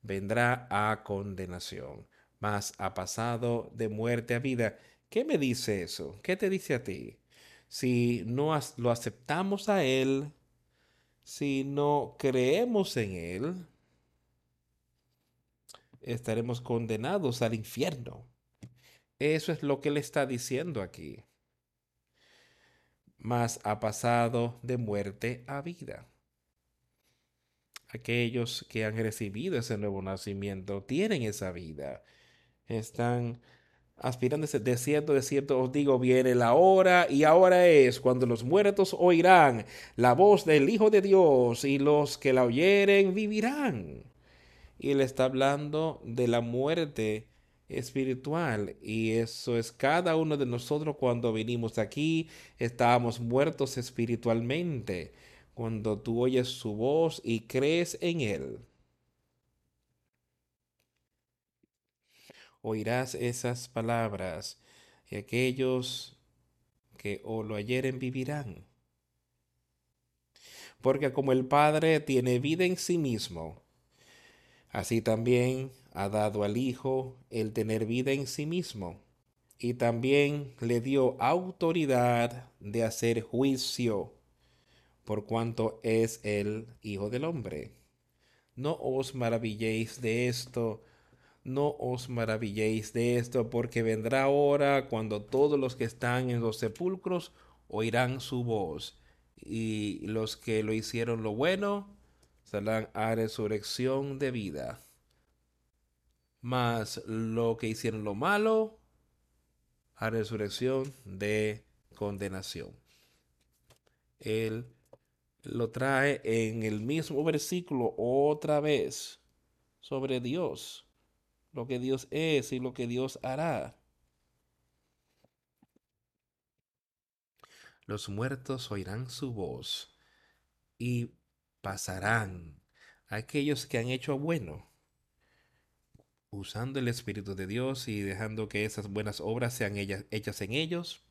vendrá a condenación, mas ha pasado de muerte a vida. ¿Qué me dice eso? ¿Qué te dice a ti? Si no lo aceptamos a Él, si no creemos en Él, estaremos condenados al infierno. Eso es lo que él está diciendo aquí. Mas ha pasado de muerte a vida. Aquellos que han recibido ese nuevo nacimiento tienen esa vida. Están aspirando ese desierto, desierto, os digo, viene la hora y ahora es cuando los muertos oirán la voz del Hijo de Dios y los que la oyeren vivirán. Y él está hablando de la muerte espiritual y eso es cada uno de nosotros cuando venimos aquí estábamos muertos espiritualmente cuando tú oyes su voz y crees en él oirás esas palabras y aquellos que o lo oyeren vivirán porque como el Padre tiene vida en sí mismo Así también ha dado al Hijo el tener vida en sí mismo, y también le dio autoridad de hacer juicio, por cuanto es el Hijo del Hombre. No os maravilléis de esto, no os maravilléis de esto, porque vendrá hora cuando todos los que están en los sepulcros oirán su voz, y los que lo hicieron lo bueno, saldrán a resurrección de vida. Mas lo que hicieron lo malo, a resurrección de condenación. Él lo trae en el mismo versículo otra vez sobre Dios, lo que Dios es y lo que Dios hará. Los muertos oirán su voz y pasarán aquellos que han hecho bueno, usando el Espíritu de Dios y dejando que esas buenas obras sean hechas en ellos,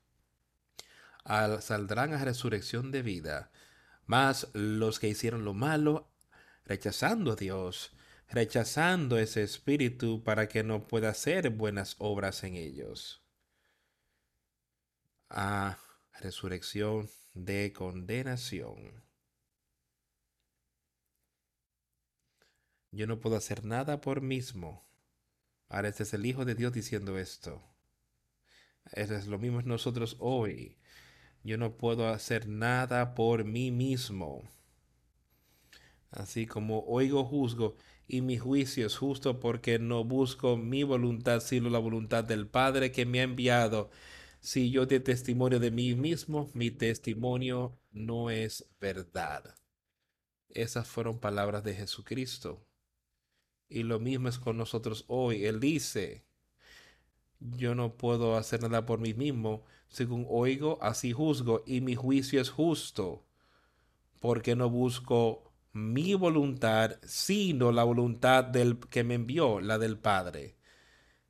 al, saldrán a resurrección de vida. Mas los que hicieron lo malo, rechazando a Dios, rechazando ese espíritu para que no pueda hacer buenas obras en ellos. A resurrección de condenación. Yo no puedo hacer nada por mismo. Ahora este es el Hijo de Dios diciendo esto. Eso es lo mismo nosotros hoy. Yo no puedo hacer nada por mí mismo. Así como oigo, juzgo, y mi juicio es justo porque no busco mi voluntad, sino la voluntad del Padre que me ha enviado. Si yo te testimonio de mí mismo, mi testimonio no es verdad. Esas fueron palabras de Jesucristo. Y lo mismo es con nosotros hoy. Él dice, yo no puedo hacer nada por mí mismo, según oigo, así juzgo, y mi juicio es justo, porque no busco mi voluntad, sino la voluntad del que me envió, la del Padre.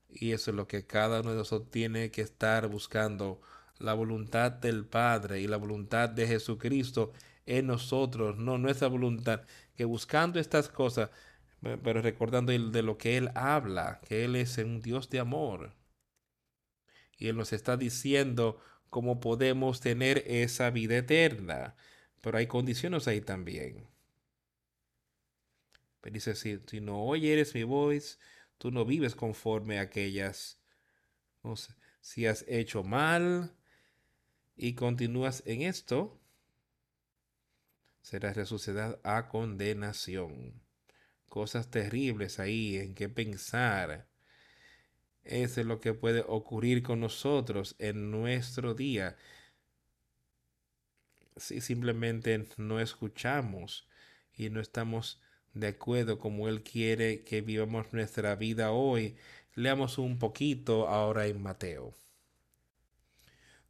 Y eso es lo que cada uno de nosotros tiene que estar buscando, la voluntad del Padre y la voluntad de Jesucristo en nosotros, no nuestra voluntad, que buscando estas cosas pero recordando de lo que Él habla, que Él es un Dios de amor. Y Él nos está diciendo cómo podemos tener esa vida eterna. Pero hay condiciones ahí también. Pero dice, si, si no oyeres mi voz, tú no vives conforme a aquellas. si has hecho mal y continúas en esto, serás resucitado a condenación cosas terribles ahí en qué pensar. Eso es lo que puede ocurrir con nosotros en nuestro día si simplemente no escuchamos y no estamos de acuerdo como Él quiere que vivamos nuestra vida hoy. Leamos un poquito ahora en Mateo.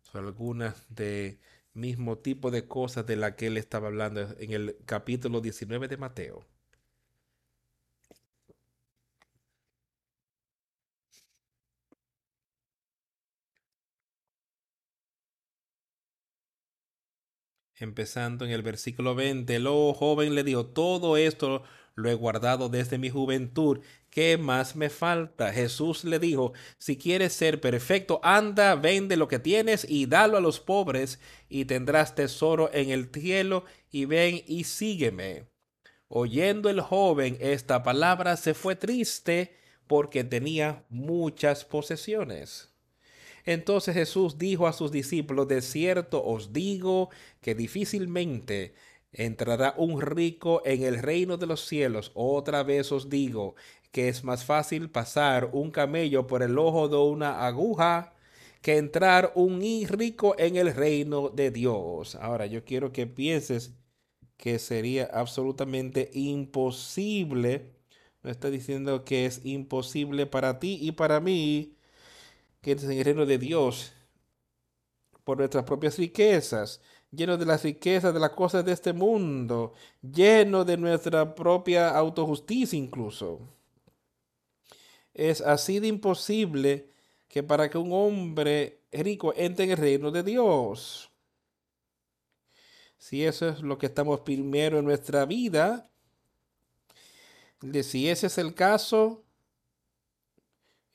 Son algunas de mismo tipo de cosas de la que Él estaba hablando en el capítulo 19 de Mateo. Empezando en el versículo 20, el joven le dijo, todo esto lo he guardado desde mi juventud, ¿qué más me falta? Jesús le dijo, si quieres ser perfecto, anda, vende lo que tienes y dalo a los pobres, y tendrás tesoro en el cielo, y ven y sígueme. Oyendo el joven esta palabra, se fue triste porque tenía muchas posesiones. Entonces Jesús dijo a sus discípulos, de cierto os digo que difícilmente entrará un rico en el reino de los cielos. Otra vez os digo que es más fácil pasar un camello por el ojo de una aguja que entrar un rico en el reino de Dios. Ahora yo quiero que pienses que sería absolutamente imposible. No está diciendo que es imposible para ti y para mí que es el reino de Dios por nuestras propias riquezas, lleno de las riquezas de las cosas de este mundo, lleno de nuestra propia autojusticia incluso. Es así de imposible que para que un hombre rico entre en el reino de Dios. Si eso es lo que estamos primero en nuestra vida, si ese es el caso,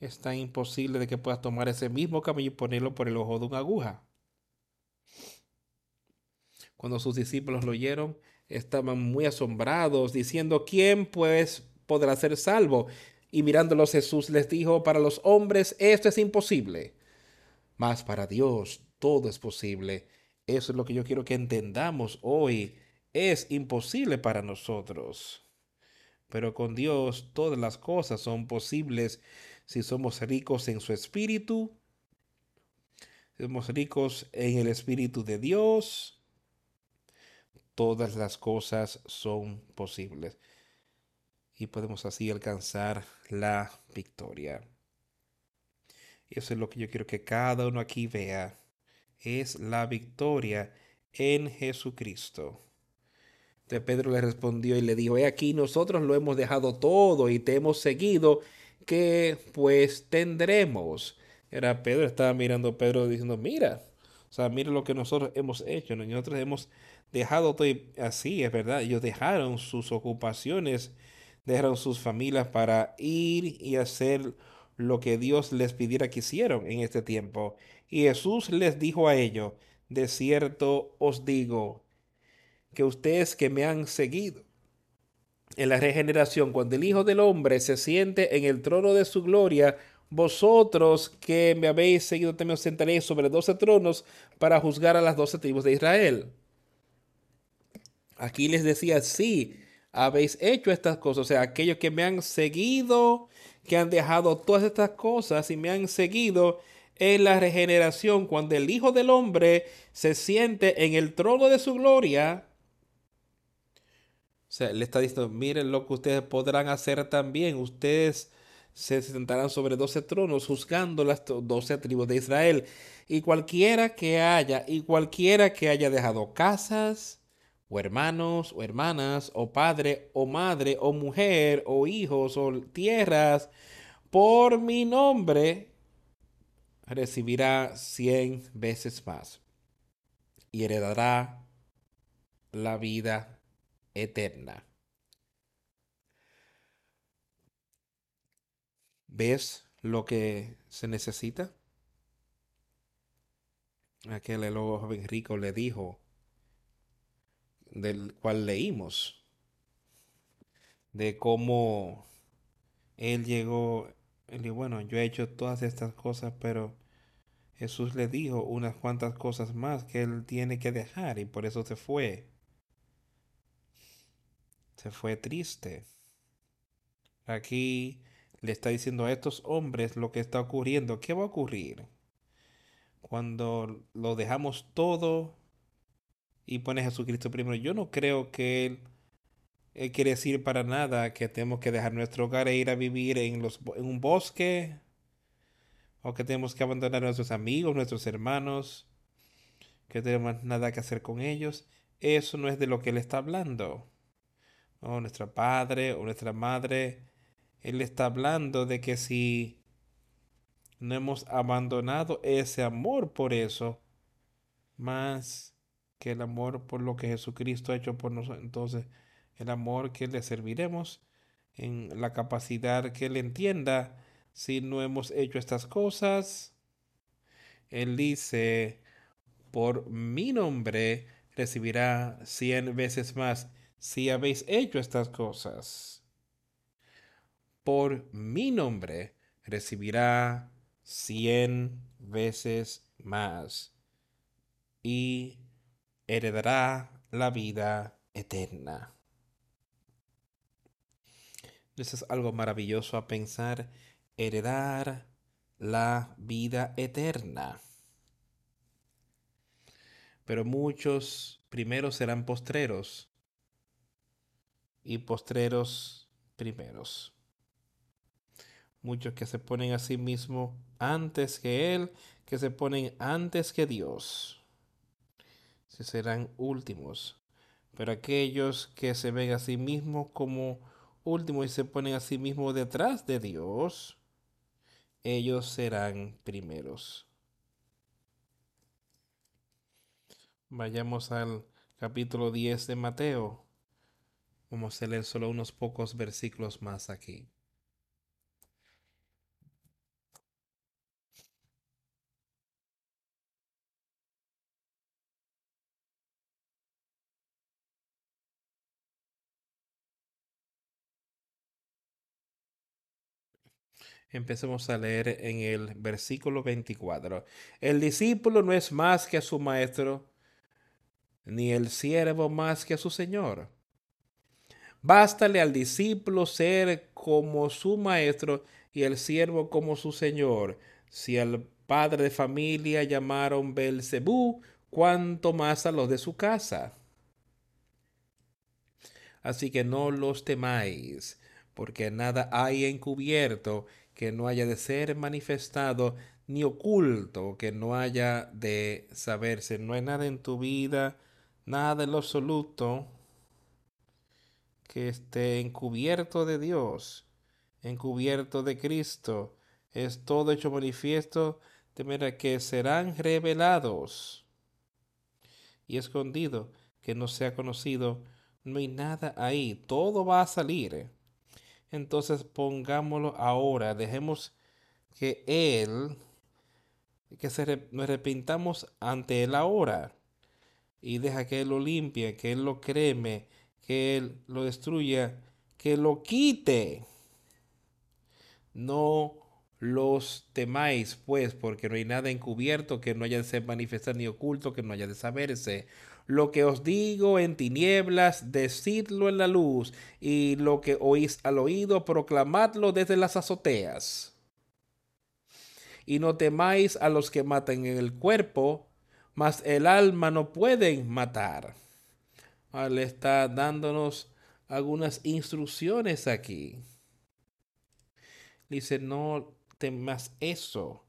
es tan imposible de que puedas tomar ese mismo camino y ponerlo por el ojo de una aguja. Cuando sus discípulos lo oyeron, estaban muy asombrados, diciendo, ¿quién pues podrá ser salvo? Y mirándolos Jesús les dijo, para los hombres esto es imposible, mas para Dios todo es posible. Eso es lo que yo quiero que entendamos hoy. Es imposible para nosotros. Pero con Dios todas las cosas son posibles si somos ricos en su espíritu, somos ricos en el espíritu de Dios, todas las cosas son posibles. Y podemos así alcanzar la victoria. Y eso es lo que yo quiero que cada uno aquí vea. Es la victoria en Jesucristo. Entonces Pedro le respondió y le dijo, he aquí nosotros lo hemos dejado todo y te hemos seguido, que pues tendremos. Era Pedro, estaba mirando a Pedro diciendo, mira, o sea, mira lo que nosotros hemos hecho, nosotros hemos dejado todo así, es verdad, ellos dejaron sus ocupaciones, dejaron sus familias para ir y hacer lo que Dios les pidiera que hicieron en este tiempo. Y Jesús les dijo a ellos, de cierto os digo, que ustedes que me han seguido en la regeneración, cuando el Hijo del Hombre se siente en el trono de su gloria, vosotros que me habéis seguido también os sentaréis sobre doce tronos para juzgar a las doce tribus de Israel. Aquí les decía, sí, habéis hecho estas cosas. O sea, aquellos que me han seguido, que han dejado todas estas cosas y me han seguido en la regeneración, cuando el Hijo del Hombre se siente en el trono de su gloria, sea, le está diciendo, miren lo que ustedes podrán hacer también. Ustedes se sentarán sobre doce tronos juzgando las doce tribus de Israel. Y cualquiera que haya, y cualquiera que haya dejado casas, o hermanos, o hermanas, o padre, o madre, o mujer, o hijos, o tierras, por mi nombre, recibirá cien veces más y heredará la vida eterna. ¿Ves lo que se necesita? Aquel el joven rico le dijo, del cual leímos, de cómo él llegó, él dijo, bueno, yo he hecho todas estas cosas, pero Jesús le dijo unas cuantas cosas más que él tiene que dejar y por eso se fue se fue triste. Aquí le está diciendo a estos hombres lo que está ocurriendo. ¿Qué va a ocurrir? Cuando lo dejamos todo y pone a Jesucristo primero. Yo no creo que él, quiere decir para nada que tenemos que dejar nuestro hogar e ir a vivir en, los, en un bosque. O que tenemos que abandonar a nuestros amigos, nuestros hermanos. Que tenemos nada que hacer con ellos. Eso no es de lo que él está hablando o nuestro padre o nuestra madre, Él está hablando de que si no hemos abandonado ese amor por eso, más que el amor por lo que Jesucristo ha hecho por nosotros, entonces el amor que le serviremos en la capacidad que Él entienda, si no hemos hecho estas cosas, Él dice, por mi nombre recibirá cien veces más si habéis hecho estas cosas. Por mi nombre recibirá cien veces más y heredará la vida eterna. Eso es algo maravilloso a pensar, heredar la vida eterna. Pero muchos primeros serán postreros y postreros primeros. Muchos que se ponen a sí mismo antes que Él, que se ponen antes que Dios. Se serán últimos. Pero aquellos que se ven a sí mismos como últimos y se ponen a sí mismos detrás de Dios, ellos serán primeros. Vayamos al capítulo 10 de Mateo. Vamos a leer solo unos pocos versículos más aquí. Empecemos a leer en el versículo 24. El discípulo no es más que a su maestro, ni el siervo más que a su señor. Bástale al discípulo ser como su maestro y el siervo como su señor. Si al padre de familia llamaron Belcebú, cuánto más a los de su casa. Así que no los temáis, porque nada hay encubierto que no haya de ser manifestado, ni oculto que no haya de saberse. No hay nada en tu vida, nada en lo absoluto que esté encubierto de Dios, encubierto de Cristo. Es todo hecho manifiesto de manera que serán revelados y escondido, que no sea conocido. No hay nada ahí, todo va a salir. Entonces pongámoslo ahora, dejemos que Él, que se, nos arrepintamos ante Él ahora y deja que Él lo limpie, que Él lo creme, que Él lo destruya, que lo quite. No los temáis, pues, porque no hay nada encubierto que no haya de ser manifestado ni oculto que no haya de saberse. Lo que os digo en tinieblas, decidlo en la luz, y lo que oís al oído, proclamadlo desde las azoteas. Y no temáis a los que matan en el cuerpo, mas el alma no pueden matar. Ah, le está dándonos algunas instrucciones aquí. Dice, no temas eso.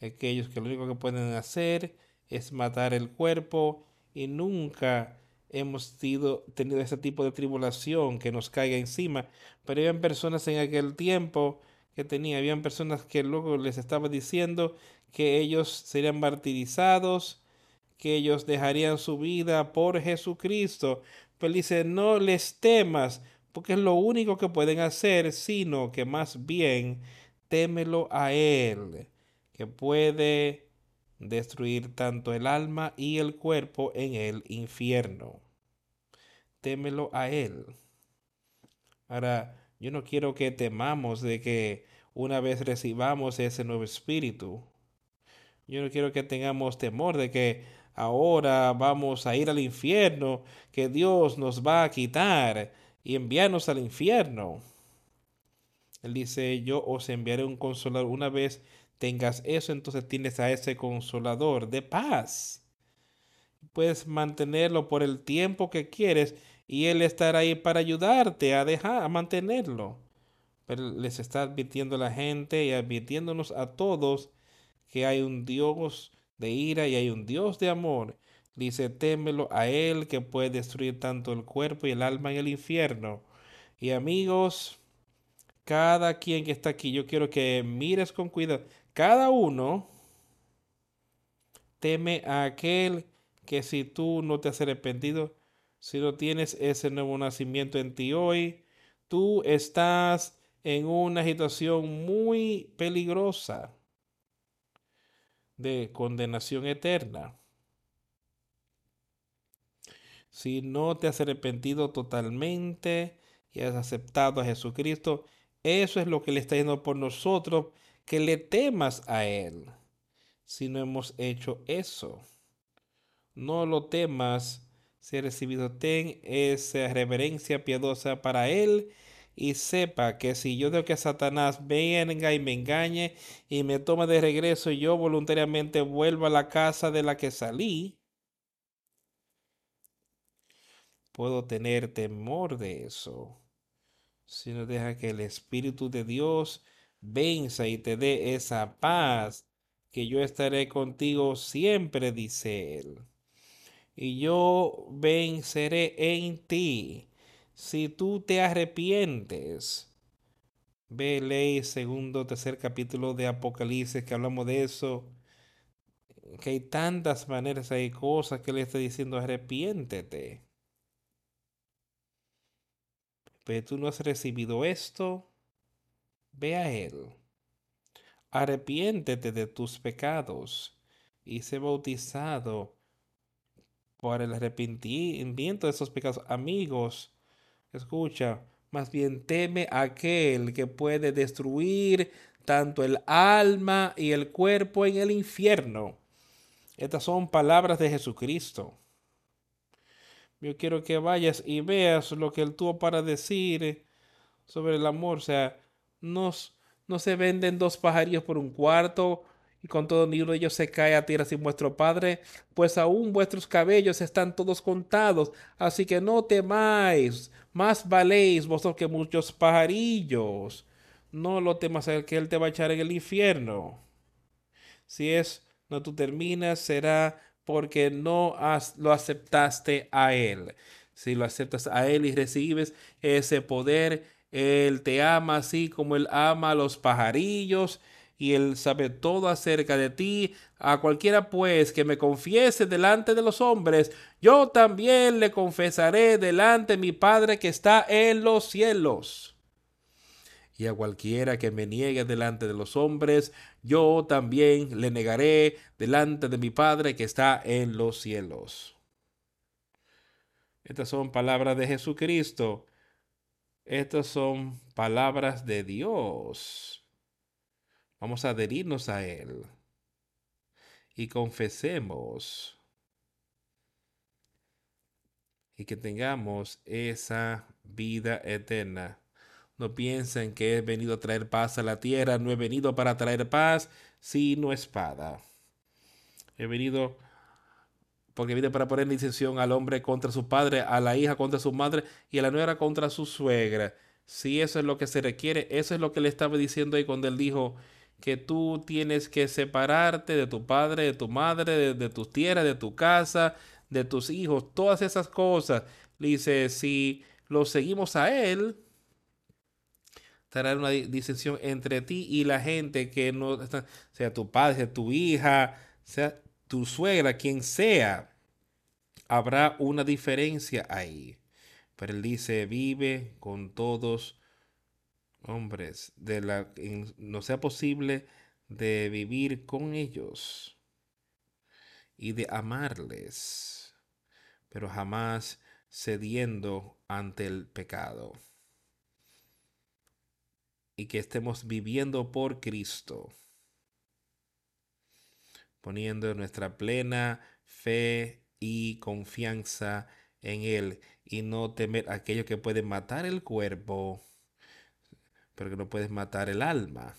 Aquellos que lo único que pueden hacer es matar el cuerpo y nunca hemos tenido ese tipo de tribulación que nos caiga encima. Pero habían personas en aquel tiempo que tenía, habían personas que luego les estaba diciendo que ellos serían martirizados, que ellos dejarían su vida por Jesucristo. Pero dice, no les temas, porque es lo único que pueden hacer, sino que más bien témelo a Él, que puede destruir tanto el alma y el cuerpo en el infierno. Témelo a Él. Ahora, yo no quiero que temamos de que una vez recibamos ese nuevo espíritu. Yo no quiero que tengamos temor de que ahora vamos a ir al infierno, que Dios nos va a quitar y enviarnos al infierno. Él dice, yo os enviaré un consolador. Una vez tengas eso, entonces tienes a ese consolador de paz. Puedes mantenerlo por el tiempo que quieres y Él estará ahí para ayudarte a dejar, a mantenerlo. Pero les está advirtiendo a la gente y advirtiéndonos a todos que hay un Dios de ira y hay un Dios de amor. Dice, témelo a Él que puede destruir tanto el cuerpo y el alma en el infierno. Y amigos, cada quien que está aquí, yo quiero que mires con cuidado. Cada uno teme a aquel que si tú no te has arrepentido, si no tienes ese nuevo nacimiento en ti hoy, tú estás en una situación muy peligrosa de condenación eterna. Si no te has arrepentido totalmente y has aceptado a Jesucristo, eso es lo que le está diciendo por nosotros, que le temas a Él. Si no hemos hecho eso, no lo temas. Si he recibido, ten esa reverencia piadosa para Él y sepa que si yo dejo que Satanás venga y me engañe y me tome de regreso y yo voluntariamente vuelvo a la casa de la que salí, puedo tener temor de eso sino deja que el Espíritu de Dios venza y te dé esa paz, que yo estaré contigo siempre, dice él. Y yo venceré en ti si tú te arrepientes. Ve, ley segundo, tercer capítulo de Apocalipsis, que hablamos de eso. Que hay tantas maneras, hay cosas que le está diciendo, arrepiéntete pero tú no has recibido esto, ve a Él. Arrepiéntete de tus pecados y sé bautizado por el arrepentimiento de esos pecados. Amigos, escucha, más bien teme aquel que puede destruir tanto el alma y el cuerpo en el infierno. Estas son palabras de Jesucristo. Yo quiero que vayas y veas lo que él tuvo para decir sobre el amor. O sea, no, no se venden dos pajarillos por un cuarto y con todo ni uno de ellos se cae a tierra sin vuestro Padre, pues aún vuestros cabellos están todos contados, así que no temáis, más valéis vosotros que muchos pajarillos. No lo temas el que él te va a echar en el infierno. Si es no tú terminas, será porque no has, lo aceptaste a él. Si lo aceptas a él y recibes ese poder, él te ama así como él ama a los pajarillos y él sabe todo acerca de ti. A cualquiera pues que me confiese delante de los hombres, yo también le confesaré delante de mi Padre que está en los cielos. Y a cualquiera que me niegue delante de los hombres, yo también le negaré delante de mi Padre que está en los cielos. Estas son palabras de Jesucristo. Estas son palabras de Dios. Vamos a adherirnos a Él y confesemos y que tengamos esa vida eterna. No piensen que he venido a traer paz a la tierra, no he venido para traer paz, sino espada. He venido porque viene para poner licencia al hombre contra su padre, a la hija contra su madre y a la nuera contra su suegra. Si eso es lo que se requiere, eso es lo que le estaba diciendo ahí cuando él dijo, que tú tienes que separarte de tu padre, de tu madre, de, de tus tierras, de tu casa, de tus hijos, todas esas cosas. dice, si lo seguimos a él, estará una disensión entre ti y la gente que no sea tu padre, sea tu hija, sea tu suegra, quien sea, habrá una diferencia ahí. Pero él dice, vive con todos hombres, de la no sea posible de vivir con ellos y de amarles, pero jamás cediendo ante el pecado. Y que estemos viviendo por Cristo, poniendo nuestra plena fe y confianza en Él y no temer aquello que puede matar el cuerpo pero que no puedes matar el alma,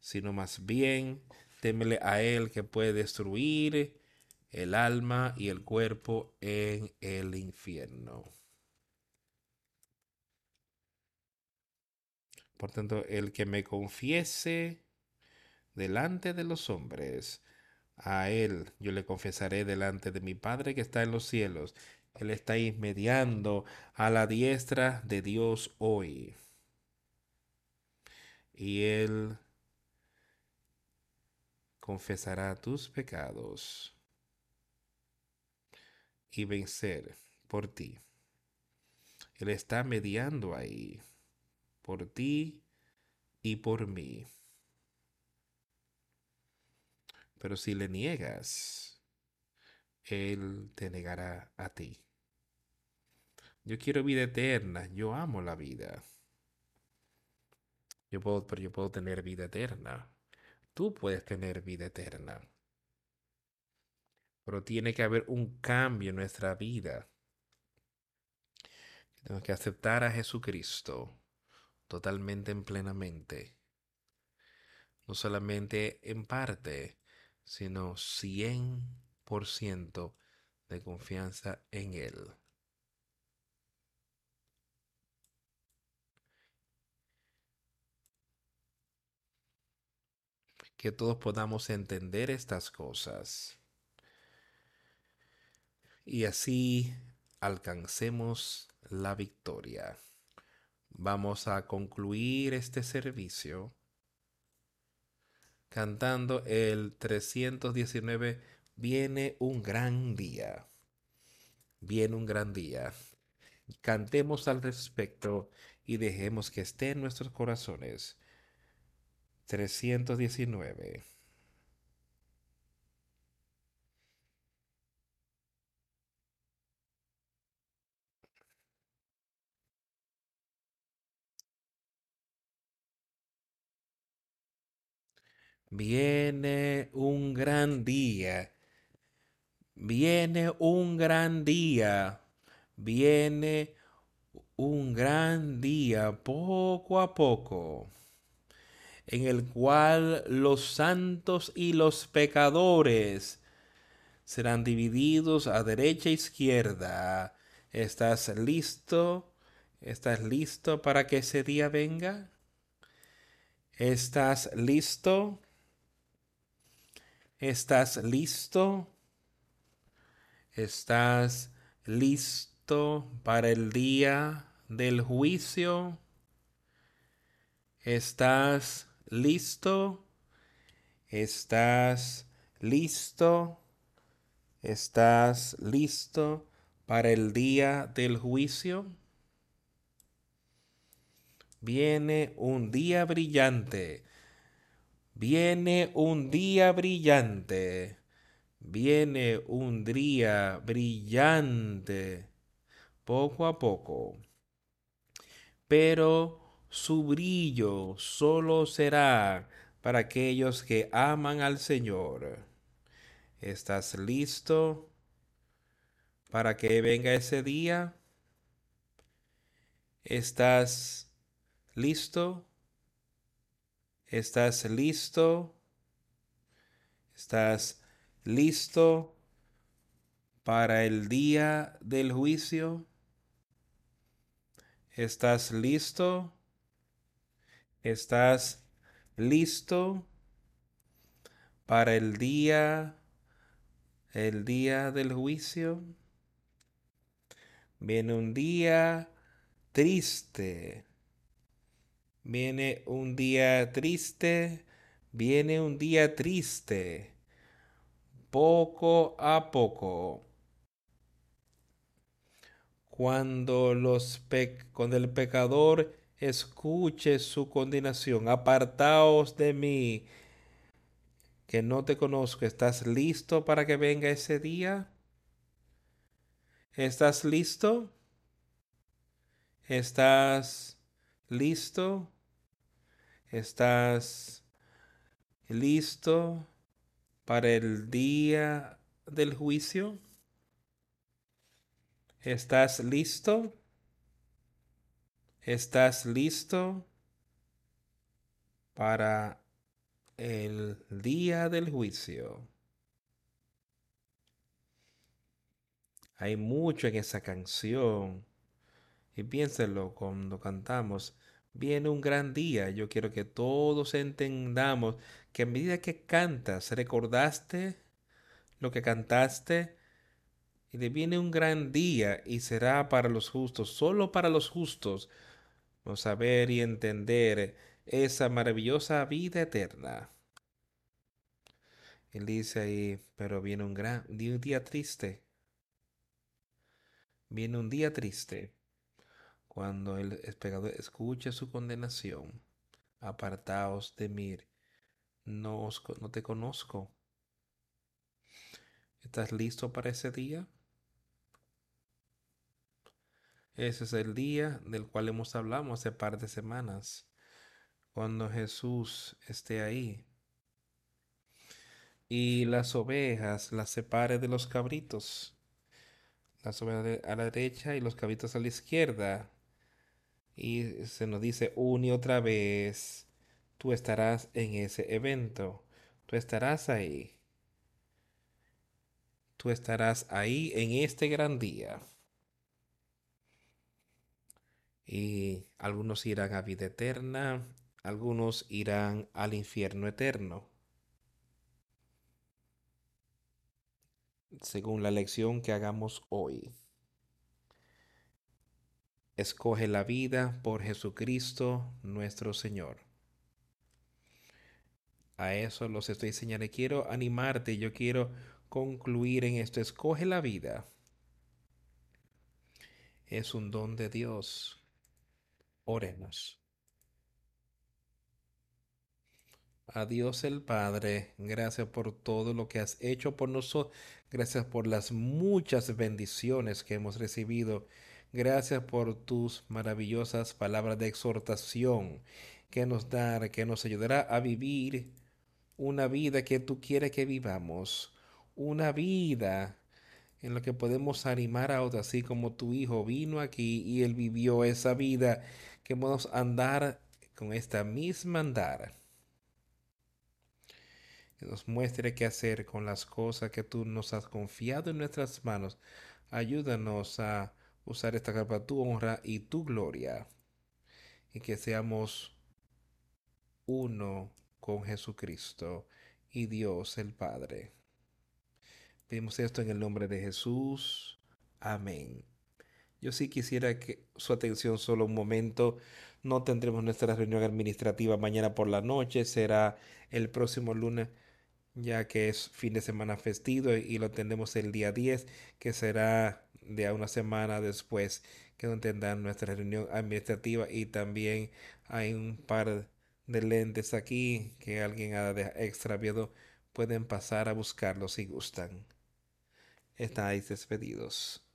sino más bien témele a Él que puede destruir el alma y el cuerpo en el infierno. Por tanto, el que me confiese delante de los hombres, a Él yo le confesaré delante de mi Padre que está en los cielos. Él está mediando a la diestra de Dios hoy y Él confesará tus pecados y vencer por ti. Él está mediando ahí por ti y por mí. Pero si le niegas, Él te negará a ti. Yo quiero vida eterna, yo amo la vida. Yo puedo, pero yo puedo tener vida eterna. Tú puedes tener vida eterna. Pero tiene que haber un cambio en nuestra vida. Tenemos que aceptar a Jesucristo totalmente en plenamente. No solamente en parte, sino 100% de confianza en Él. Que todos podamos entender estas cosas y así alcancemos la victoria. Vamos a concluir este servicio cantando el 319, viene un gran día. Viene un gran día. Cantemos al respecto y dejemos que esté en nuestros corazones 319. Viene un gran día. Viene un gran día. Viene un gran día poco a poco en el cual los santos y los pecadores serán divididos a derecha e izquierda. ¿Estás listo? ¿Estás listo para que ese día venga? ¿Estás listo? ¿Estás listo? ¿Estás listo para el día del juicio? ¿Estás listo? ¿Estás listo? ¿Estás listo para el día del juicio? Viene un día brillante. Viene un día brillante. Viene un día brillante. Poco a poco. Pero su brillo solo será para aquellos que aman al Señor. ¿Estás listo para que venga ese día? ¿Estás ¿Listo? ¿Estás listo? ¿Estás listo para el día del juicio? ¿Estás listo? ¿Estás listo para el día el día del juicio? Viene un día triste Viene un día triste, viene un día triste, poco a poco. Cuando, los cuando el pecador escuche su condenación, apartaos de mí, que no te conozco. ¿Estás listo para que venga ese día? ¿Estás listo? ¿Estás listo? ¿Estás listo para el día del juicio? ¿Estás listo? ¿Estás listo para el día del juicio? Hay mucho en esa canción. Y piénselo cuando cantamos viene un gran día. Yo quiero que todos entendamos que a medida que cantas, recordaste lo que cantaste y te viene un gran día y será para los justos, solo para los justos, saber y entender esa maravillosa vida eterna. Él dice ahí, pero viene un gran día triste. Viene un día triste cuando el pecador escuche su condenación, apartaos de mí, no, no te conozco. ¿Estás listo para ese día? Ese es el día del cual hemos hablado hace par de semanas, cuando Jesús esté ahí y las ovejas las separe de los cabritos, las ovejas a la derecha y los cabritos a la izquierda, y se nos dice una y otra vez, tú estarás en ese evento, tú estarás ahí, tú estarás ahí en este gran día. Y algunos irán a vida eterna, algunos irán al infierno eterno. Según la lección que hagamos hoy. Escoge la vida por Jesucristo nuestro Señor. A eso los estoy enseñando. Quiero animarte, yo quiero concluir en esto. Escoge la vida. Es un don de Dios. Oremos. A Dios el Padre, gracias por todo lo que has hecho por nosotros. Gracias por las muchas bendiciones que hemos recibido Gracias por tus maravillosas palabras de exhortación que nos dan, que nos ayudará a vivir una vida que tú quieres que vivamos, una vida en la que podemos animar a otros, así como tu hijo vino aquí y él vivió esa vida, que podemos andar con esta misma andar que nos muestre qué hacer con las cosas que tú nos has confiado en nuestras manos. Ayúdanos a usar esta carta tu honra y tu gloria y que seamos uno con Jesucristo y Dios el Padre. Pedimos esto en el nombre de Jesús. Amén. Yo sí quisiera que su atención solo un momento. No tendremos nuestra reunión administrativa mañana por la noche, será el próximo lunes, ya que es fin de semana festivo y lo tendremos el día 10, que será de una semana después que no tendrán nuestra reunión administrativa y también hay un par de lentes aquí que alguien ha extraviado. Pueden pasar a buscarlos si gustan. Estáis despedidos.